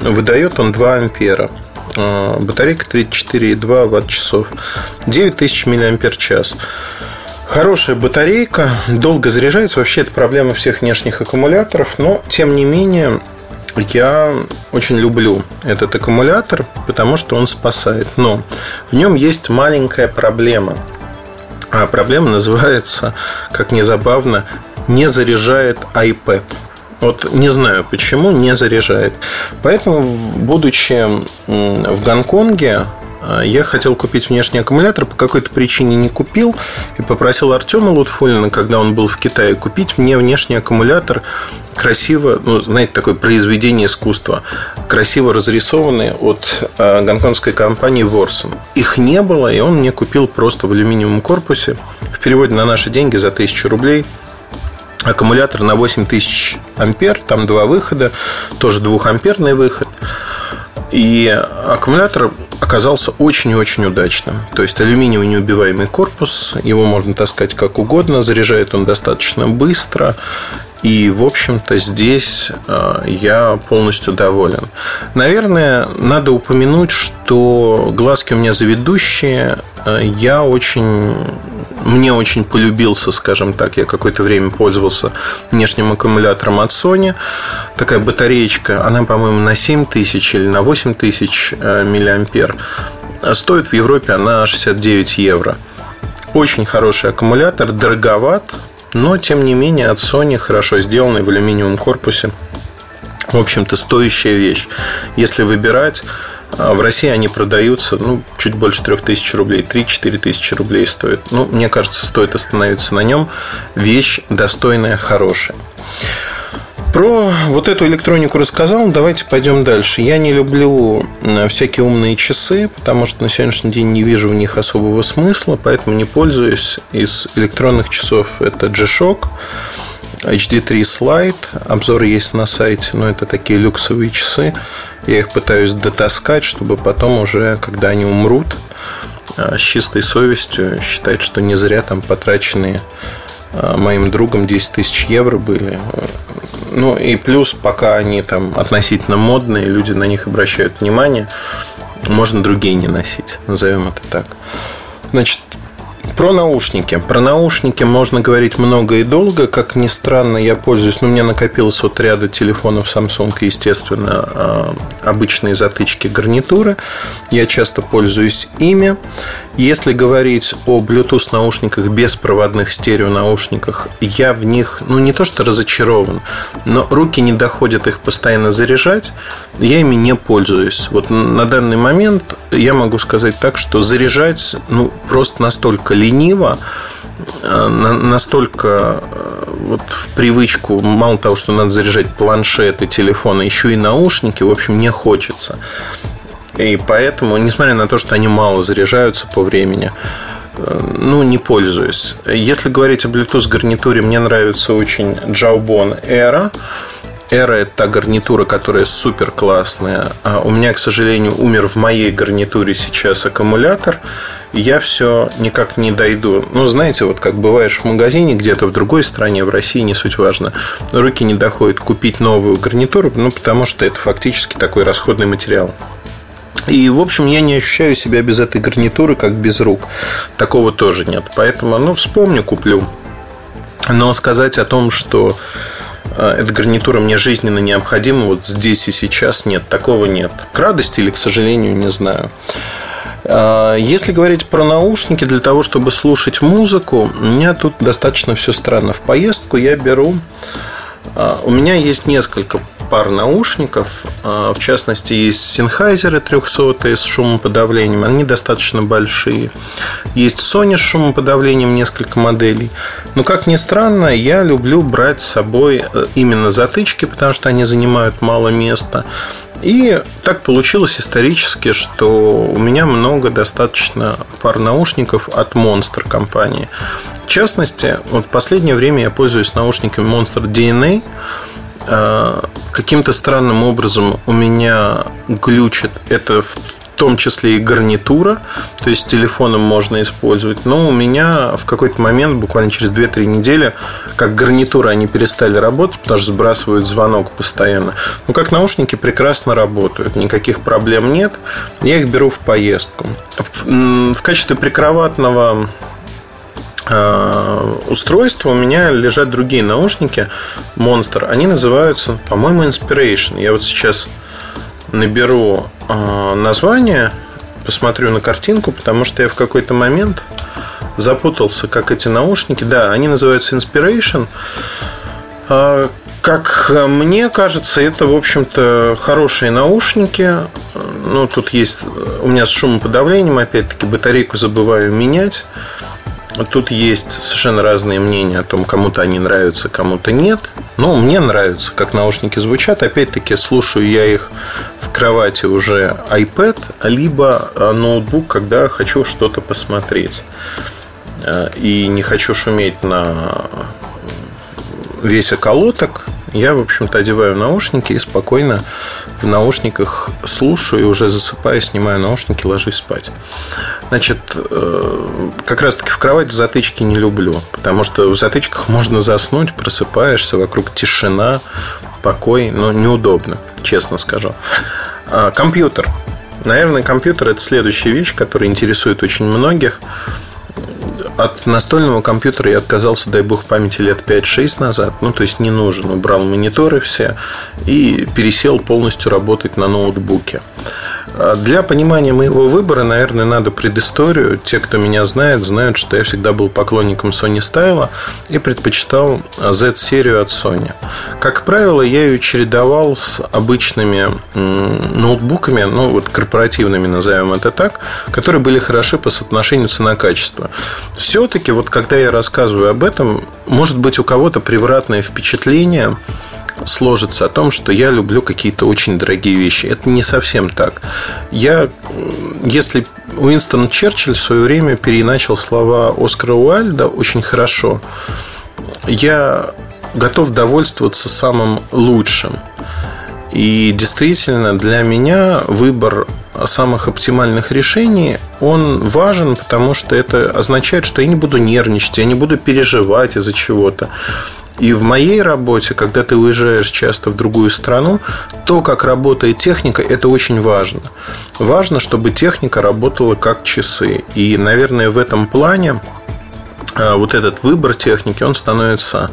Выдает он 2 ампера. Э, батарейка 34,2 ватт-часов. 9000 мАч. Хорошая батарейка, долго заряжается. Вообще, это проблема всех внешних аккумуляторов. Но, тем не менее, я очень люблю этот аккумулятор, потому что он спасает. Но в нем есть маленькая проблема. А проблема называется, как ни забавно, не заряжает iPad. Вот не знаю почему, не заряжает. Поэтому, будучи в Гонконге, э, я хотел купить внешний аккумулятор, по какой-то причине не купил и попросил Артема Лутфулина, когда он был в Китае, купить мне внешний аккумулятор красиво, ну, знаете, такое произведение искусства, красиво разрисованный от э, гонконгской компании Ворсон. Их не было, и он мне купил просто в алюминиевом корпусе в переводе на наши деньги за 1000 рублей – аккумулятор на 8000 ампер, там два выхода, тоже двухамперный выход. И аккумулятор оказался очень и очень удачным. То есть алюминиевый неубиваемый корпус, его можно таскать как угодно, заряжает он достаточно быстро. И, в общем-то, здесь э, я полностью доволен. Наверное, надо упомянуть, что глазки у меня заведущие. Э, я очень мне очень полюбился, скажем так, я какое-то время пользовался внешним аккумулятором от Sony. Такая батареечка, она, по-моему, на 7 тысяч или на 8 тысяч э, миллиампер. Стоит в Европе она 69 евро. Очень хороший аккумулятор, дороговат, но, тем не менее, от Sony хорошо сделанный в алюминиевом корпусе. В общем-то, стоящая вещь. Если выбирать, а в России они продаются ну, чуть больше 3000 рублей, 3-4 тысячи рублей стоят. Ну, мне кажется, стоит остановиться на нем. Вещь достойная, хорошая. Про вот эту электронику рассказал, давайте пойдем дальше. Я не люблю всякие умные часы, потому что на сегодняшний день не вижу в них особого смысла, поэтому не пользуюсь. Из электронных часов это G-Shock. HD3 Slide. Обзор есть на сайте, но это такие люксовые часы. Я их пытаюсь дотаскать, чтобы потом уже, когда они умрут, с чистой совестью считать, что не зря там потраченные моим другом 10 тысяч евро были. Ну и плюс, пока они там относительно модные, люди на них обращают внимание, можно другие не носить, назовем это так. Значит, про наушники. Про наушники можно говорить много и долго. Как ни странно, я пользуюсь... Ну, у меня накопилось от ряда телефонов Samsung, естественно, а, обычные затычки гарнитуры. Я часто пользуюсь ими. Если говорить о Bluetooth наушниках, беспроводных стерео наушниках, я в них, ну, не то что разочарован, но руки не доходят их постоянно заряжать. Я ими не пользуюсь. Вот на данный момент я могу сказать так, что заряжать, ну, просто настолько лениво, э, настолько э, вот в привычку, мало того, что надо заряжать планшеты, телефоны, еще и наушники, в общем, не хочется. И поэтому, несмотря на то, что они мало заряжаются по времени, э, ну, не пользуюсь. Если говорить о Bluetooth гарнитуре, мне нравится очень Jawbone Era. Era – это та гарнитура, которая супер классная. А у меня, к сожалению, умер в моей гарнитуре сейчас аккумулятор – я все никак не дойду. Ну, знаете, вот как бываешь в магазине где-то в другой стране, в России, не суть важно, руки не доходят купить новую гарнитуру, ну, потому что это фактически такой расходный материал. И, в общем, я не ощущаю себя без этой гарнитуры, как без рук. Такого тоже нет. Поэтому, ну, вспомню, куплю. Но сказать о том, что э, эта гарнитура мне жизненно необходима, вот здесь и сейчас нет, такого нет. К радости или к сожалению, не знаю. А, если говорить про наушники, для того, чтобы слушать музыку, у меня тут достаточно все странно. В поездку я беру... А, у меня есть несколько пар наушников. А, в частности, есть Sennheiser 300 с шумоподавлением. Они достаточно большие. Есть Sony с шумоподавлением, несколько моделей. Но, как ни странно, я люблю брать с собой э, именно затычки, потому что они занимают мало места. И так получилось исторически, что у меня много достаточно пар наушников от Monster компании. В частности, вот в последнее время я пользуюсь наушниками Monster DNA. А, каким-то странным образом у меня глючит это в в том числе и гарнитура, то есть телефоном можно использовать. Но у меня в какой-то момент, буквально через 2-3 недели, как гарнитура они перестали работать, потому что сбрасывают звонок постоянно. Но как наушники прекрасно работают, никаких проблем нет. Я их беру в поездку. В качестве прикроватного э, устройства у меня лежат другие наушники Monster. Они называются, по-моему, Inspiration. Я вот сейчас наберу э, название, посмотрю на картинку, потому что я в какой-то момент запутался, как эти наушники. Да, они называются Inspiration. Э, как мне кажется, это, в общем-то, хорошие наушники. Ну, тут есть... У меня с шумоподавлением, опять-таки, батарейку забываю менять. Тут есть совершенно разные мнения о том, кому-то они нравятся, кому-то нет. Но мне нравится, как наушники звучат. Опять-таки, слушаю я их в кровати уже iPad, либо ноутбук, когда хочу что-то посмотреть. Э, и не хочу шуметь на весь околоток, я, в общем-то, одеваю наушники и спокойно в наушниках слушаю и уже засыпаю, снимаю наушники, ложусь спать. Значит, э, как раз-таки в кровать затычки не люблю, потому что в затычках можно заснуть, просыпаешься, вокруг тишина, покой, но неудобно, честно скажу. А, компьютер. Наверное, компьютер – это следующая вещь, которая интересует очень многих от настольного компьютера я отказался, дай бог памяти, лет 5-6 назад. Ну, то есть не нужен. Убрал мониторы все и пересел полностью работать на ноутбуке. А для понимания моего выбора, наверное, надо предысторию. Те, кто меня знает, знают, что я всегда был поклонником Sony Style и предпочитал Z-серию от Sony. Как правило, я ее чередовал с обычными ноутбуками, ну, вот корпоративными, назовем это так, которые были хороши по соотношению цена-качество. Все-таки, вот когда я рассказываю об этом, может быть у кого-то превратное впечатление – сложится о том, что я люблю какие-то очень дорогие вещи. Это не совсем так. Я, если Уинстон Черчилль в свое время переначал слова Оскара Уайльда очень хорошо, я готов довольствоваться самым лучшим. И действительно, для меня выбор самых оптимальных решений, он важен, потому что это означает, что я не буду нервничать, я не буду переживать из-за чего-то. И в моей работе, когда ты уезжаешь часто в другую страну, то, как работает техника, это очень важно. Важно, чтобы техника работала как часы. И, наверное, в этом плане а, вот этот выбор техники, он становится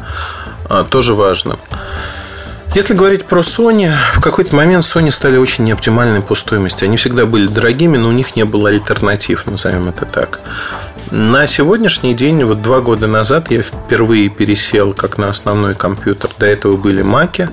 а, тоже важным. Если говорить про Sony, в какой-то момент Sony стали очень неоптимальны по стоимости. Они всегда были дорогими, но у них не было альтернатив, назовем это так. На сегодняшний день, вот два года назад я впервые пересел как на основной компьютер. До этого были маки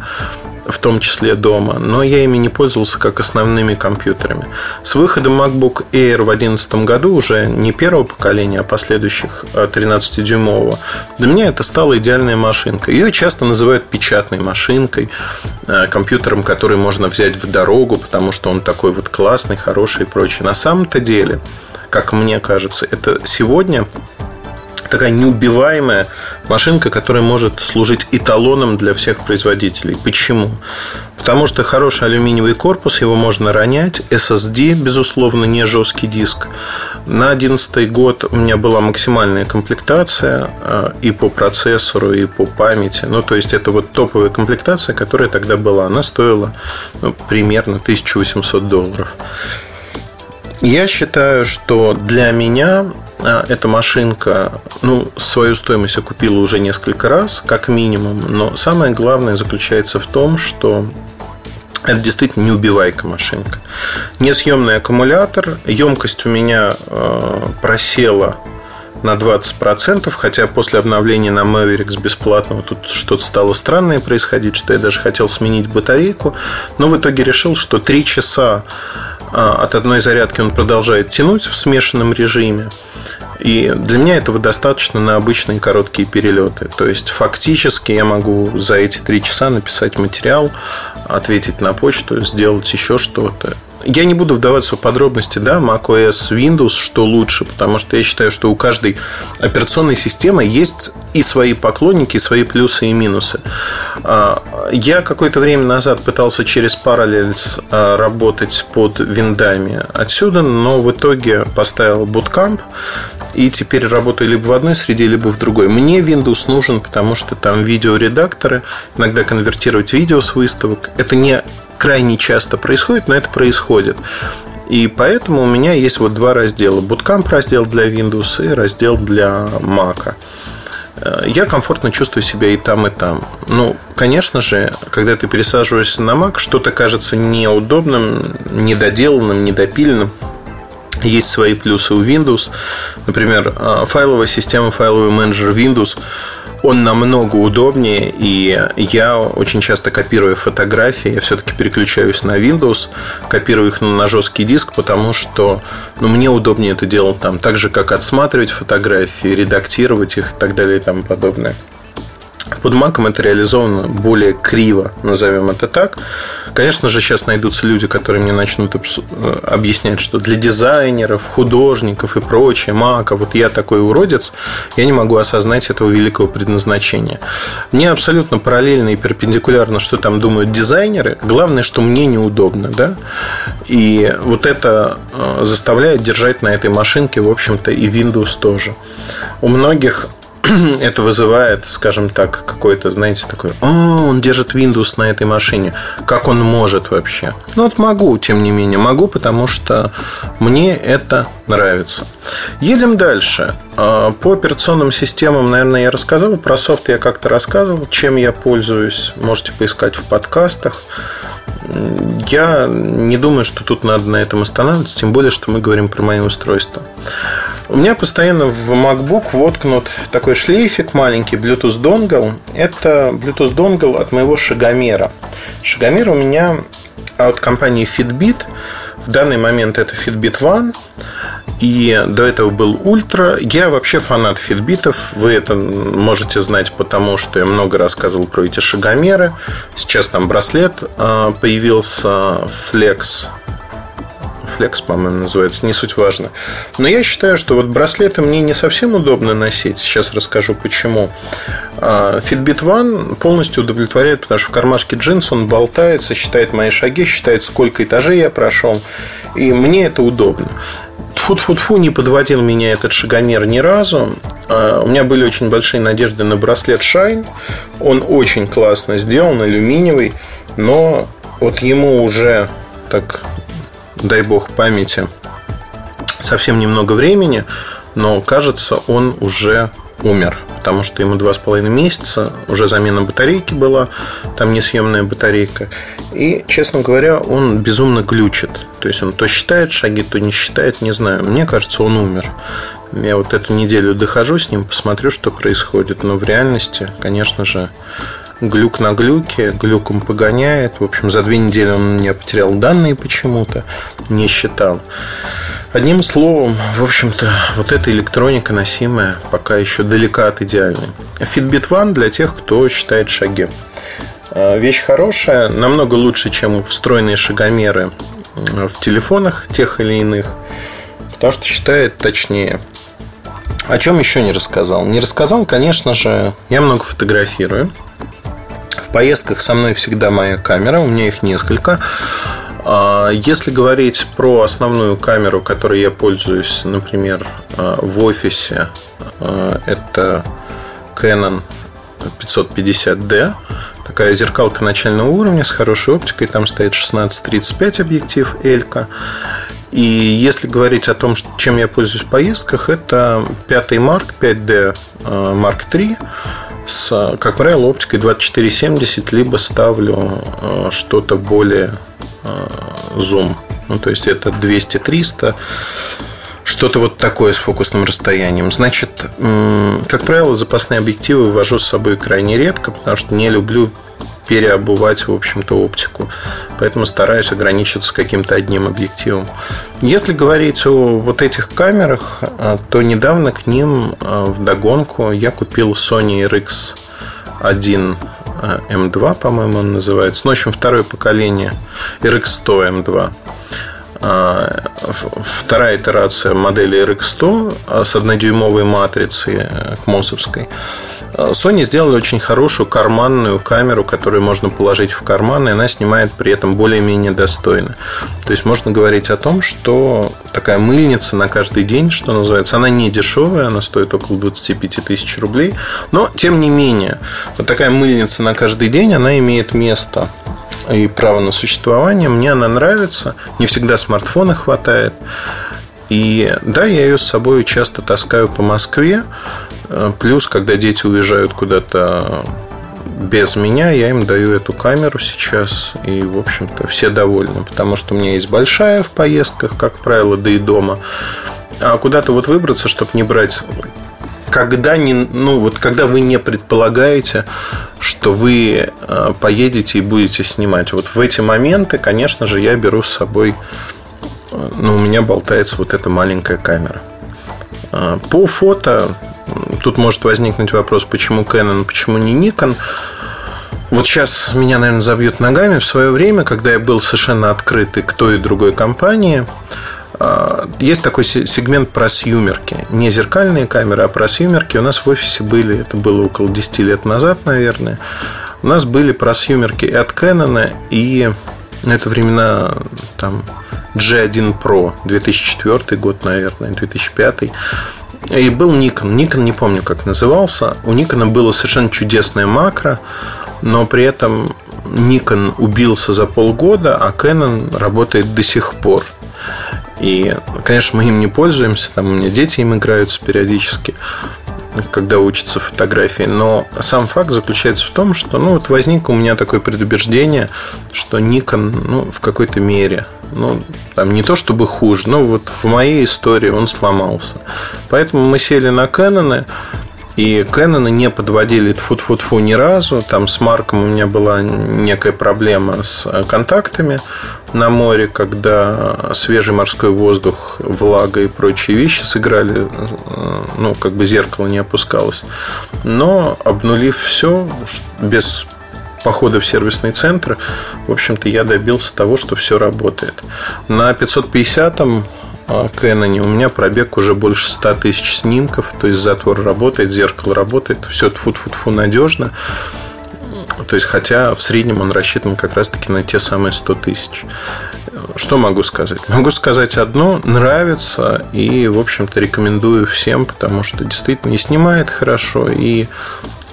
в том числе дома, но я ими не пользовался как основными компьютерами. С выходом MacBook Air в 2011 году, уже не первого поколения, а последующих 13-дюймового, для меня это стала идеальная машинка. Ее часто называют печатной машинкой, э, компьютером, который можно взять в дорогу, потому что он такой вот классный, хороший и прочее. На самом-то деле, как мне кажется, это сегодня такая неубиваемая машинка, которая может служить эталоном для всех производителей. Почему? Потому что хороший алюминиевый корпус, его можно ронять. SSD, безусловно, не жесткий диск. На 2011 год у меня была максимальная комплектация а, и по процессору, и по памяти. Ну, то есть, это вот топовая комплектация, которая тогда была. Она стоила ну, примерно 1800 долларов. Я считаю, что для меня а, эта машинка, ну, свою стоимость окупила уже несколько раз, как минимум. Но самое главное заключается в том, что это действительно неубивайка машинка. Несъемный аккумулятор. Емкость у меня э, просела на 20%, хотя после обновления на Mavericks бесплатного тут что-то стало странное происходить, что я даже хотел сменить батарейку, но в итоге решил, что 3 часа от одной зарядки он продолжает тянуть в смешанном режиме. И для меня этого достаточно на обычные короткие перелеты. То есть, фактически я могу за эти три часа написать материал, ответить на почту, сделать еще что-то. Я не буду вдаваться в подробности, да, macOS, Windows, что лучше, потому что я считаю, что у каждой операционной системы есть и свои поклонники, и свои плюсы и минусы. А, я какое-то время назад пытался через Parallels а, работать под виндами отсюда, но в итоге поставил Bootcamp, и теперь работаю либо в одной среде, либо в другой. Мне Windows нужен, потому что там видеоредакторы, иногда конвертировать видео с выставок. Это не крайне часто происходит, но это происходит. И поэтому у меня есть вот два раздела. Bootcamp раздел для Windows и раздел для Mac. Э, я комфортно чувствую себя и там, и там. Ну, конечно же, когда ты пересаживаешься на Mac, что-то кажется неудобным, недоделанным, недопиленным. Есть свои плюсы у Windows. Например, э, файловая система, файловый менеджер Windows – он намного удобнее, и я очень часто копирую фотографии, я все-таки переключаюсь на Windows, копирую их на жесткий диск, потому что ну, мне удобнее это делать там, так же, как отсматривать фотографии, редактировать их и так далее и тому подобное. Под маком это реализовано более криво, назовем это так. Конечно же, сейчас найдутся люди, которые мне начнут э, объяснять, что для дизайнеров, художников и прочее, мака, вот я такой уродец, я не могу осознать этого великого предназначения. Мне абсолютно параллельно и перпендикулярно, что там думают дизайнеры. Главное, что мне неудобно, да. И вот это э, заставляет держать на этой машинке, в общем-то, и Windows тоже. У многих это вызывает, скажем так, какой-то, знаете, такой, о, он держит Windows на этой машине. Как он может вообще? Ну, вот могу, тем не менее. Могу, потому что мне это нравится. Едем дальше. А, по операционным системам, наверное, я рассказал. Про софт я как-то рассказывал. Чем я пользуюсь, можете поискать в подкастах. Я не думаю, что тут надо на этом останавливаться, тем более, что мы говорим про мои устройства. У меня постоянно в MacBook воткнут такой шлейфик маленький, Bluetooth донгл. Это Bluetooth донгл от моего шагомера. Шагомер у меня от компании Fitbit. В данный момент это Fitbit One. И до этого был Ультра. Я вообще фанат фитбитов. Вы это можете знать, потому что я много рассказывал про эти шагомеры. Сейчас там браслет а, появился Flex Flex, по-моему, называется, не суть важно. Но я считаю, что вот браслеты мне не совсем удобно носить. Сейчас расскажу почему. А, Fitbit One полностью удовлетворяет, потому что в кармашке джинс он болтается, считает мои шаги, считает, сколько этажей я прошел. И мне это удобно. Тфу-тфу-тфу, не подводил меня этот шагомер ни разу. А, у меня были очень большие надежды на браслет Shine. Он очень классно сделан, алюминиевый, но вот ему уже так, дай бог памяти, совсем немного времени, но кажется, он уже умер потому что ему два с половиной месяца, уже замена батарейки была, там несъемная батарейка. И, честно говоря, он безумно глючит. То есть он то считает шаги, то не считает, не знаю. Мне кажется, он умер. Я вот эту неделю дохожу с ним, посмотрю, что происходит. Но в реальности, конечно же, глюк на глюке, глюком погоняет. В общем, за две недели он у меня потерял данные почему-то, не считал. Одним словом, в общем-то, вот эта электроника носимая пока еще далека от идеальной. Fitbit One для тех, кто считает шаги. А, вещь хорошая, намного лучше, чем встроенные шагомеры в телефонах тех или иных, потому что считает точнее. О чем еще не рассказал? Не рассказал, конечно же, я много фотографирую. В поездках со мной всегда моя камера, у меня их несколько. А, если говорить про основную камеру, которой я пользуюсь, например, а, в офисе, а, это Canon 550D. Такая зеркалка начального уровня с хорошей оптикой. Там стоит 16-35 объектив Элька. И если говорить о том, чем я пользуюсь в поездках, это 5 Mark 5D Mark III с, как правило, оптикой 2470, либо ставлю что-то более зум. Ну, то есть это 200-300, что-то вот такое с фокусным расстоянием. Значит, как правило, запасные объективы ввожу с собой крайне редко, потому что не люблю переобувать, в общем-то, оптику. Поэтому стараюсь ограничиться каким-то одним объективом. Если говорить о вот этих камерах, а, то недавно к ним а, в догонку я купил Sony RX 1 M2, по-моему, он называется. Ну, в общем, второе поколение RX100 M2. А, вторая итерация модели RX100 а, с однодюймовой матрицей э, кмосовской. А, Sony сделали очень хорошую карманную камеру, которую можно положить в карман, и она снимает при этом более-менее достойно. То есть можно говорить о том, что такая мыльница на каждый день, что называется, она не дешевая, она стоит около 25 тысяч рублей, но тем не менее, вот такая мыльница на каждый день, она имеет место и право на существование. Мне она нравится. Не всегда смартфона хватает. И да, я ее с собой часто таскаю по Москве. Э, плюс, когда дети уезжают куда-то без меня, я им даю эту камеру сейчас. И, в общем-то, все довольны. Потому что у меня есть большая в поездках, как правило, да и дома. А куда-то вот выбраться, чтобы не брать когда, не, ну, вот когда вы не предполагаете, что вы э, поедете и будете снимать. Вот в эти моменты, конечно же, я беру с собой, э, ну, у меня болтается вот эта маленькая камера. Э, по фото тут может возникнуть вопрос, почему Canon, почему не Nikon. Вот сейчас меня, наверное, забьют ногами. В свое время, когда я был совершенно открытый к той и другой компании, есть такой сегмент просъюмерки. Не зеркальные камеры, а просъюмерки. У нас в офисе были, это было около 10 лет назад, наверное. У нас были просъюмерки и от Canon, и на это времена там G1 Pro 2004 год, наверное, 2005. И был Nikon. Nikon не помню, как назывался. У Nikon было совершенно чудесное макро, но при этом Nikon убился за полгода, а Canon работает до сих пор. И, конечно, мы им не пользуемся, там у меня дети им играются периодически, когда учатся фотографии. Но сам факт заключается в том, что ну, вот возникло у меня такое предубеждение, что Nikon ну, в какой-то мере, ну, там не то чтобы хуже, но вот в моей истории он сломался. Поэтому мы сели на Canon, и Canon не подводили тфу-тфу-тфу ни разу. Там с Марком у меня была некая проблема с контактами на море, когда свежий морской воздух, влага и прочие вещи сыграли, ну, как бы зеркало не опускалось. Но обнулив все без похода в сервисный центр, в общем-то, я добился того, что все работает. На 550-м Кэноне у меня пробег уже больше 100 тысяч снимков, то есть затвор работает, зеркало работает, все тфу-тфу-тфу надежно. То есть, хотя в среднем он рассчитан как раз-таки на те самые 100 тысяч. Что могу сказать? Могу сказать одно, нравится и, в общем-то, рекомендую всем, потому что действительно и снимает хорошо, и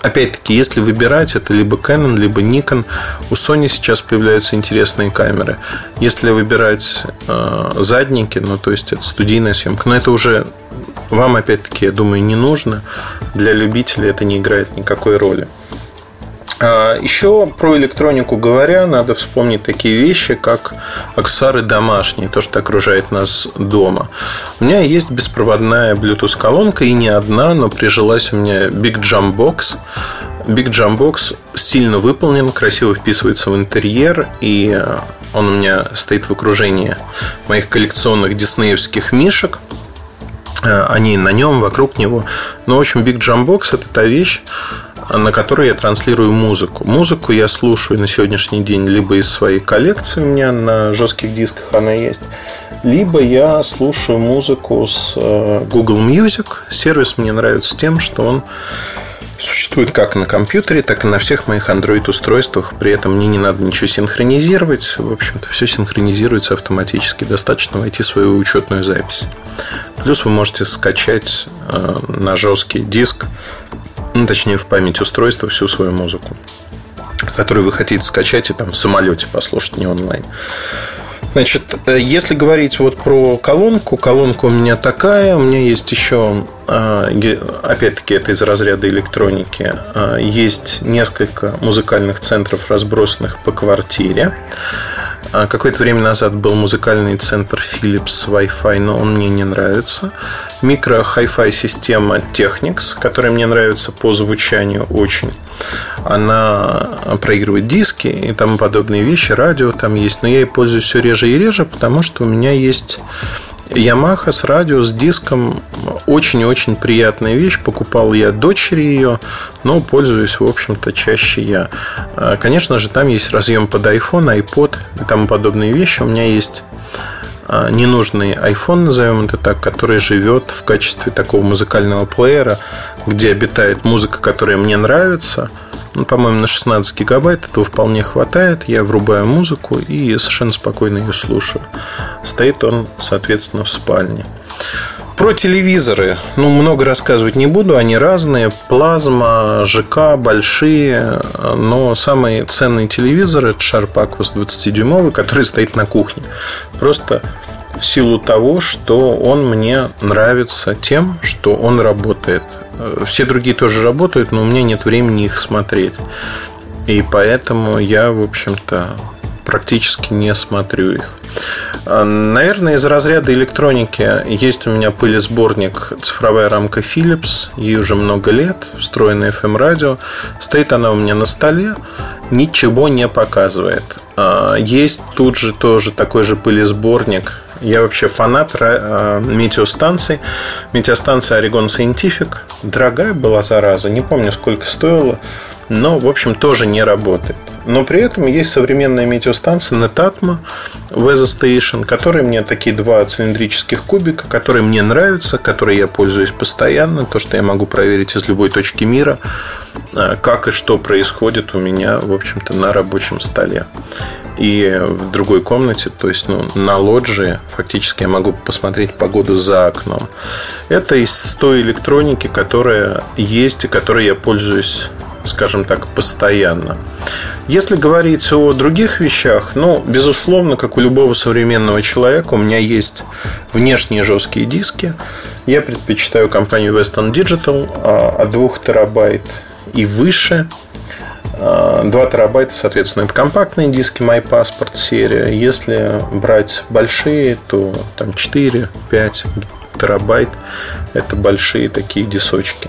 Опять-таки, если выбирать, это либо Canon, либо Nikon. У Sony сейчас появляются интересные камеры. Если выбирать э, задники, ну, то есть это студийная съемка, но это уже вам, опять-таки, я думаю, не нужно. Для любителей это не играет никакой роли. А, Еще про электронику говоря, надо вспомнить такие вещи, как аксессуары домашние, то, что окружает нас дома. У меня есть беспроводная Bluetooth-колонка, и не одна, но прижилась у меня Big Jump Box. Big Jump Box стильно выполнен, красиво вписывается в интерьер, и он у меня стоит в окружении моих коллекционных диснеевских мишек – Э, они на нем, вокруг него. Но, в общем, Big Jam Box – это та вещь, на которой я транслирую музыку. Музыку я слушаю на сегодняшний день либо из своей коллекции, у меня на жестких дисках она есть, либо я слушаю музыку с э, Google Music. Сервис мне нравится тем, что он существует как на компьютере, так и на всех моих Android-устройствах. При этом мне не надо ничего синхронизировать. В общем-то, все синхронизируется автоматически. Достаточно войти в свою учетную запись. Плюс вы можете скачать э, на жесткий диск, ну, точнее, в память устройства всю свою музыку, которую вы хотите скачать и там в самолете послушать, не онлайн. Значит, э, если говорить вот про колонку, колонка у меня такая, у меня есть еще, э, опять-таки, это из разряда электроники, э, есть несколько музыкальных центров, разбросанных по квартире. А какое-то время назад был музыкальный центр Philips Wi-Fi, но он мне не нравится. Микро Hi-Fi система Technics, которая мне нравится по звучанию очень. Она проигрывает диски и тому подобные вещи, радио там есть, но я ей пользуюсь все реже и реже, потому что у меня есть Yamaha с радио, с диском. Очень-очень приятная вещь. Покупал я дочери ее, но пользуюсь, в общем-то, чаще я. А, конечно же, там есть разъем под iPhone, iPod и тому подобные вещи. У меня есть ненужный iPhone, назовем это так, который живет в качестве такого музыкального плеера, где обитает музыка, которая мне нравится – ну, по-моему, на 16 гигабайт этого вполне хватает. Я врубаю музыку и совершенно спокойно ее слушаю. Стоит он, соответственно, в спальне. Про телевизоры. Ну, много рассказывать не буду. Они разные. Плазма, ЖК, большие. Но самый ценный телевизор – это Sharp Aquos 20-дюймовый, который стоит на кухне. Просто в силу того, что он мне нравится тем, что он работает. Все другие тоже работают, но у меня нет времени их смотреть. И поэтому я, в общем-то, практически не смотрю их. А, наверное, из разряда электроники есть у меня пылесборник цифровая рамка Philips. Ей уже много лет, встроенная FM-радио. Стоит она у меня на столе, ничего не показывает. А, есть тут же тоже такой же пылесборник я вообще фанат э, метеостанций. Метеостанция Oregon Scientific. Дорогая была зараза. Не помню, сколько стоила. Но, в общем, тоже не работает. Но при этом есть современная метеостанция Netatmo Weather Station, которые мне такие два цилиндрических кубика, которые мне нравятся, которые я пользуюсь постоянно. То, что я могу проверить из любой точки мира, э, как и что происходит у меня, в общем-то, на рабочем столе и в другой комнате, то есть ну, на лоджии, фактически я могу посмотреть погоду за окном. Это из той электроники, которая есть и которой я пользуюсь скажем так, постоянно. Если говорить о других вещах, ну, безусловно, как у любого современного человека, у меня есть внешние жесткие диски. Я предпочитаю компанию Western Digital а, от 2 терабайт и выше – 2 терабайта, соответственно, это компактные диски MyPassport серия. Если брать большие, то там 4-5 терабайт это большие такие дисочки.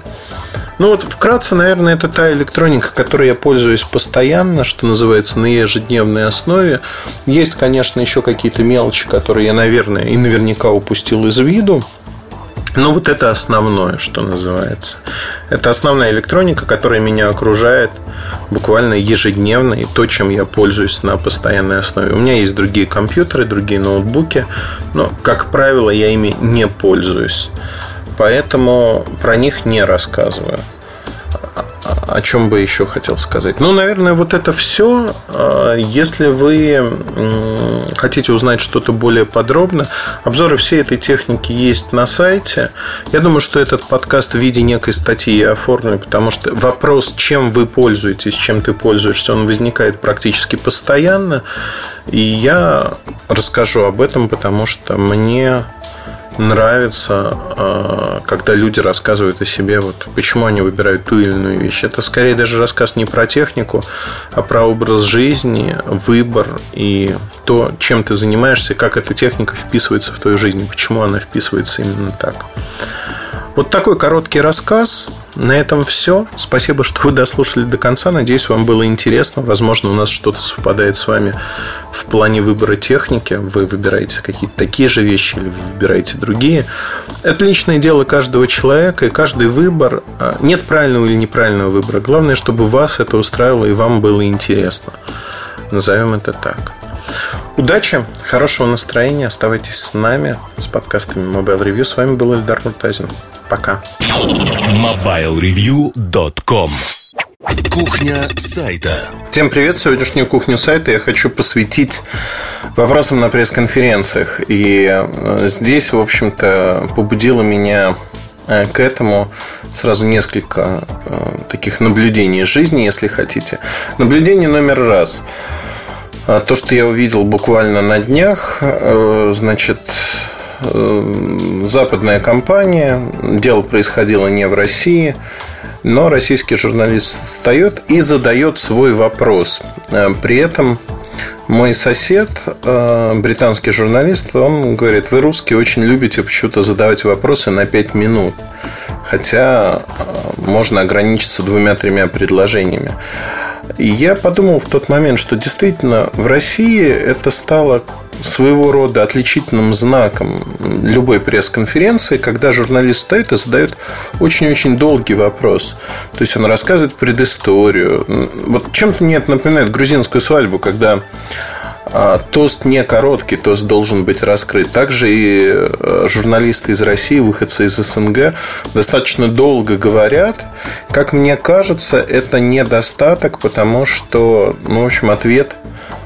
Ну вот вкратце, наверное, это та электроника, которой я пользуюсь постоянно, что называется, на ежедневной основе. Есть, конечно, еще какие-то мелочи, которые я, наверное, и наверняка упустил из виду. Ну, вот это основное, что называется. Это основная электроника, которая меня окружает буквально ежедневно, и то, чем я пользуюсь на постоянной основе. У меня есть другие компьютеры, другие ноутбуки, но, как правило, я ими не пользуюсь. Поэтому про них не рассказываю о чем бы еще хотел сказать? Ну, наверное, вот это все. А, если вы хотите узнать что-то более подробно, обзоры всей этой техники есть на сайте. Я думаю, что этот подкаст в виде некой статьи я оформлю, потому что вопрос, чем вы пользуетесь, чем ты пользуешься, он возникает практически постоянно. И я расскажу об этом, потому что мне нравится, а, когда люди рассказывают о себе, вот почему они выбирают ту или иную вещь. Это скорее даже рассказ не про технику, а про образ жизни, выбор и то, чем ты занимаешься, как эта техника вписывается в твою жизнь, почему она вписывается именно так. Вот такой короткий рассказ. На этом все. Спасибо, что вы дослушали до конца. Надеюсь, вам было интересно. Возможно, у нас что-то совпадает с вами в плане выбора техники. Вы выбираете какие-то такие же вещи или вы выбираете другие. Это личное дело каждого человека, и каждый выбор... А, нет правильного или неправильного выбора. Главное, чтобы вас это устраивало и вам было интересно. Назовем это так. Удачи, хорошего настроения. Оставайтесь с нами, с подкастами Mobile Review. С вами был Эльдар Муртазин. Пока. MobileReview.com Кухня сайта. Всем привет! Сегодняшнюю кухню сайта я хочу посвятить вопросам на пресс-конференциях. И э, здесь, в общем-то, побудило меня э, к этому сразу несколько э, таких наблюдений жизни, если хотите. Наблюдение номер раз. То, что я увидел буквально на днях, значит, Э, западная компания, дело происходило не в России, но российский журналист встает и задает свой вопрос. Э, при этом мой сосед, э, британский журналист, он говорит, вы русские очень любите почему-то задавать вопросы на 5 минут. Хотя можно ограничиться двумя-тремя предложениями. Я подумал в тот момент, что действительно в России это стало своего рода отличительным знаком любой пресс-конференции, когда журналист стоит и задает очень-очень долгий вопрос. То есть он рассказывает предысторию. Вот чем-то мне это напоминает грузинскую свадьбу, когда тост не короткий, тост должен быть раскрыт. Также и э, журналисты из России, выходцы из СНГ, достаточно долго говорят. Как мне кажется, это недостаток, потому что, ну, в общем, ответ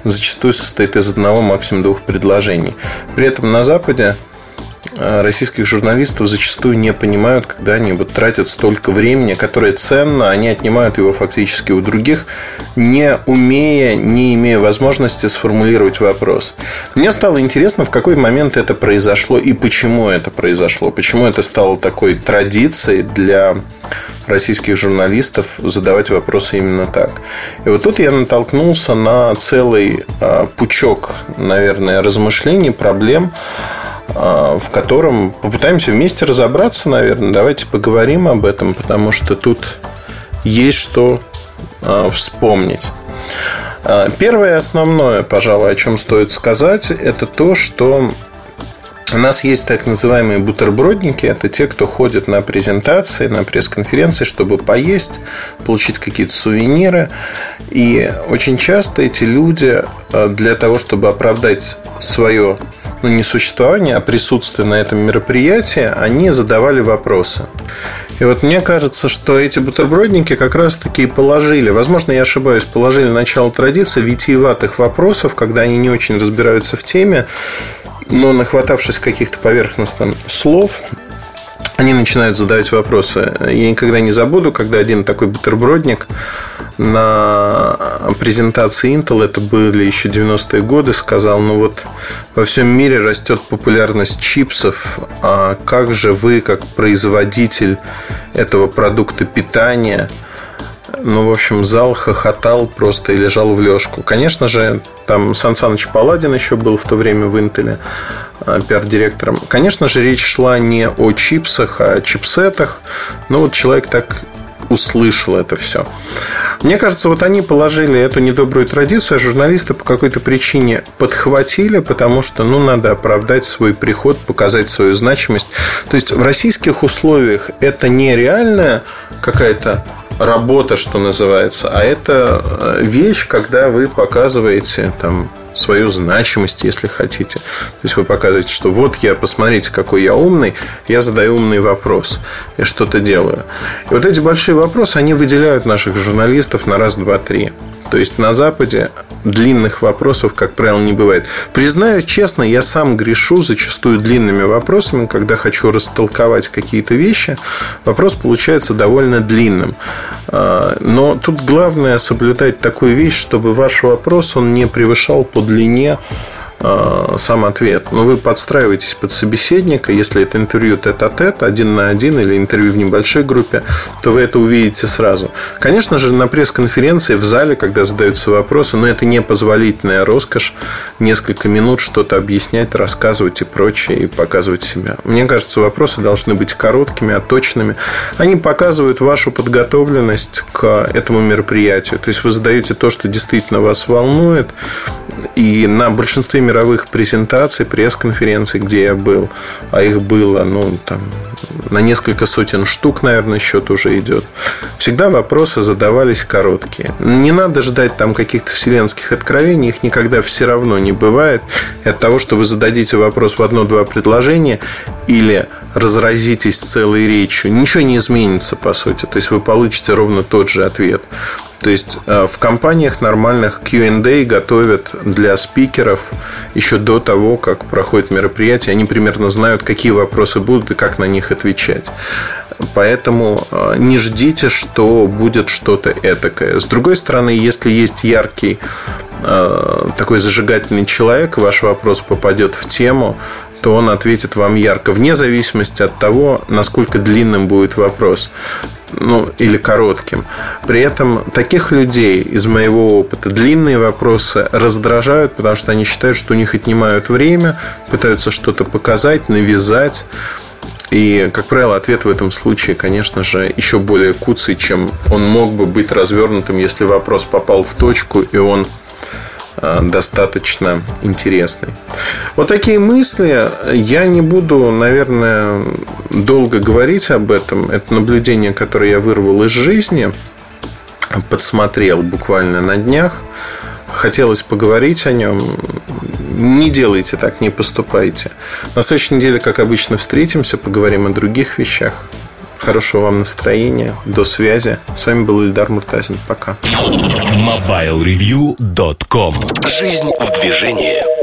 зачастую состоит из одного, максимум двух предложений. При этом на Западе российских журналистов зачастую не понимают, когда они вот тратят столько времени, которое ценно, они отнимают его фактически у других, не умея, не имея возможности сформулировать вопрос. Мне стало интересно, в какой момент это произошло и почему это произошло, почему это стало такой традицией для российских журналистов задавать вопросы именно так. И вот тут я натолкнулся на целый а, пучок, наверное, размышлений, проблем, а, в котором попытаемся вместе разобраться, наверное. Давайте поговорим об этом, потому что тут есть что а, вспомнить. Первое основное, пожалуй, о чем стоит сказать, это то, что у нас есть так называемые бутербродники. Это те, кто ходит на презентации, на пресс-конференции, чтобы поесть, получить какие-то сувениры. И очень часто эти люди для того, чтобы оправдать свое ну, не существование, а присутствие на этом мероприятии, они задавали вопросы. И вот мне кажется, что эти бутербродники как раз-таки положили, возможно, я ошибаюсь, положили начало традиции витиеватых вопросов, когда они не очень разбираются в теме, но нахватавшись каких-то поверхностных слов, они начинают задавать вопросы. Я никогда не забуду, когда один такой бутербродник на презентации Intel, это были еще 90-е годы, сказал, ну вот во всем мире растет популярность чипсов, а как же вы, как производитель этого продукта питания, ну, в общем, зал хохотал просто и лежал в лёжку. Конечно же, там Сан Саныч Паладин еще был в то время в Интеле пиар-директором. Конечно же, речь шла не о чипсах, а о чипсетах. Но вот человек так услышал это все. Мне кажется, вот они положили эту недобрую традицию, а журналисты по какой-то причине подхватили, потому что, ну, надо оправдать свой приход, показать свою значимость. То есть в российских условиях это не реальная какая-то работа, что называется, а это э, вещь, когда вы показываете там свою значимость, если хотите. То есть вы показываете, что вот я, посмотрите, какой я умный, я задаю умный вопрос, я что-то делаю. И вот эти большие вопросы, они выделяют наших журналистов на раз, два, три. То есть на Западе длинных вопросов, как правило, не бывает. Признаю честно, я сам грешу зачастую длинными вопросами, когда хочу растолковать какие-то вещи. Вопрос получается довольно длинным. А, но тут главное соблюдать такую вещь, чтобы ваш вопрос он не превышал по длине Э, сам ответ. Но вы подстраиваетесь под собеседника. Если это интервью тет-а-тет, один на один или интервью в небольшой группе, то вы это увидите сразу. Конечно же, на пресс-конференции в зале, когда задаются вопросы, но это непозволительная роскошь несколько минут что-то объяснять, рассказывать и прочее, и показывать себя. Мне кажется, вопросы должны быть короткими, отточенными. Они показывают вашу подготовленность к этому мероприятию. То есть вы задаете то, что действительно вас волнует, и на большинстве мировых презентаций, пресс-конференций, где я был, а их было, ну, там, на несколько сотен штук, наверное, счет уже идет, всегда вопросы задавались короткие. Не надо ждать там каких-то вселенских откровений, их никогда все равно не бывает. И от того, что вы зададите вопрос в одно-два предложения или разразитесь целой речью, ничего не изменится, по сути. То есть вы получите ровно тот же ответ. То есть э, в компаниях нормальных Q&A готовят для спикеров еще до того, как проходит мероприятие. Они примерно знают, какие вопросы будут и как на них отвечать. Поэтому э, не ждите, что будет что-то этакое. С другой стороны, если есть яркий э, такой зажигательный человек, ваш вопрос попадет в тему, то он ответит вам ярко, вне зависимости от того, насколько длинным будет вопрос ну, или коротким. При этом таких людей из моего опыта длинные вопросы раздражают, потому что они считают, что у них отнимают время, пытаются что-то показать, навязать. И, как правило, ответ в этом случае, конечно же, еще более куцый, чем он мог бы быть развернутым, если вопрос попал в точку, и он достаточно интересный. Вот такие мысли. Я не буду, наверное, долго говорить об этом. Это наблюдение, которое я вырвал из жизни, подсмотрел буквально на днях. Хотелось поговорить о нем. Не делайте так, не поступайте. На следующей неделе, как обычно, встретимся, поговорим о других вещах. Хорошего вам настроения. До связи. С вами был Ильдар Муртазин. Пока. MobileReview.com Жизнь в движении.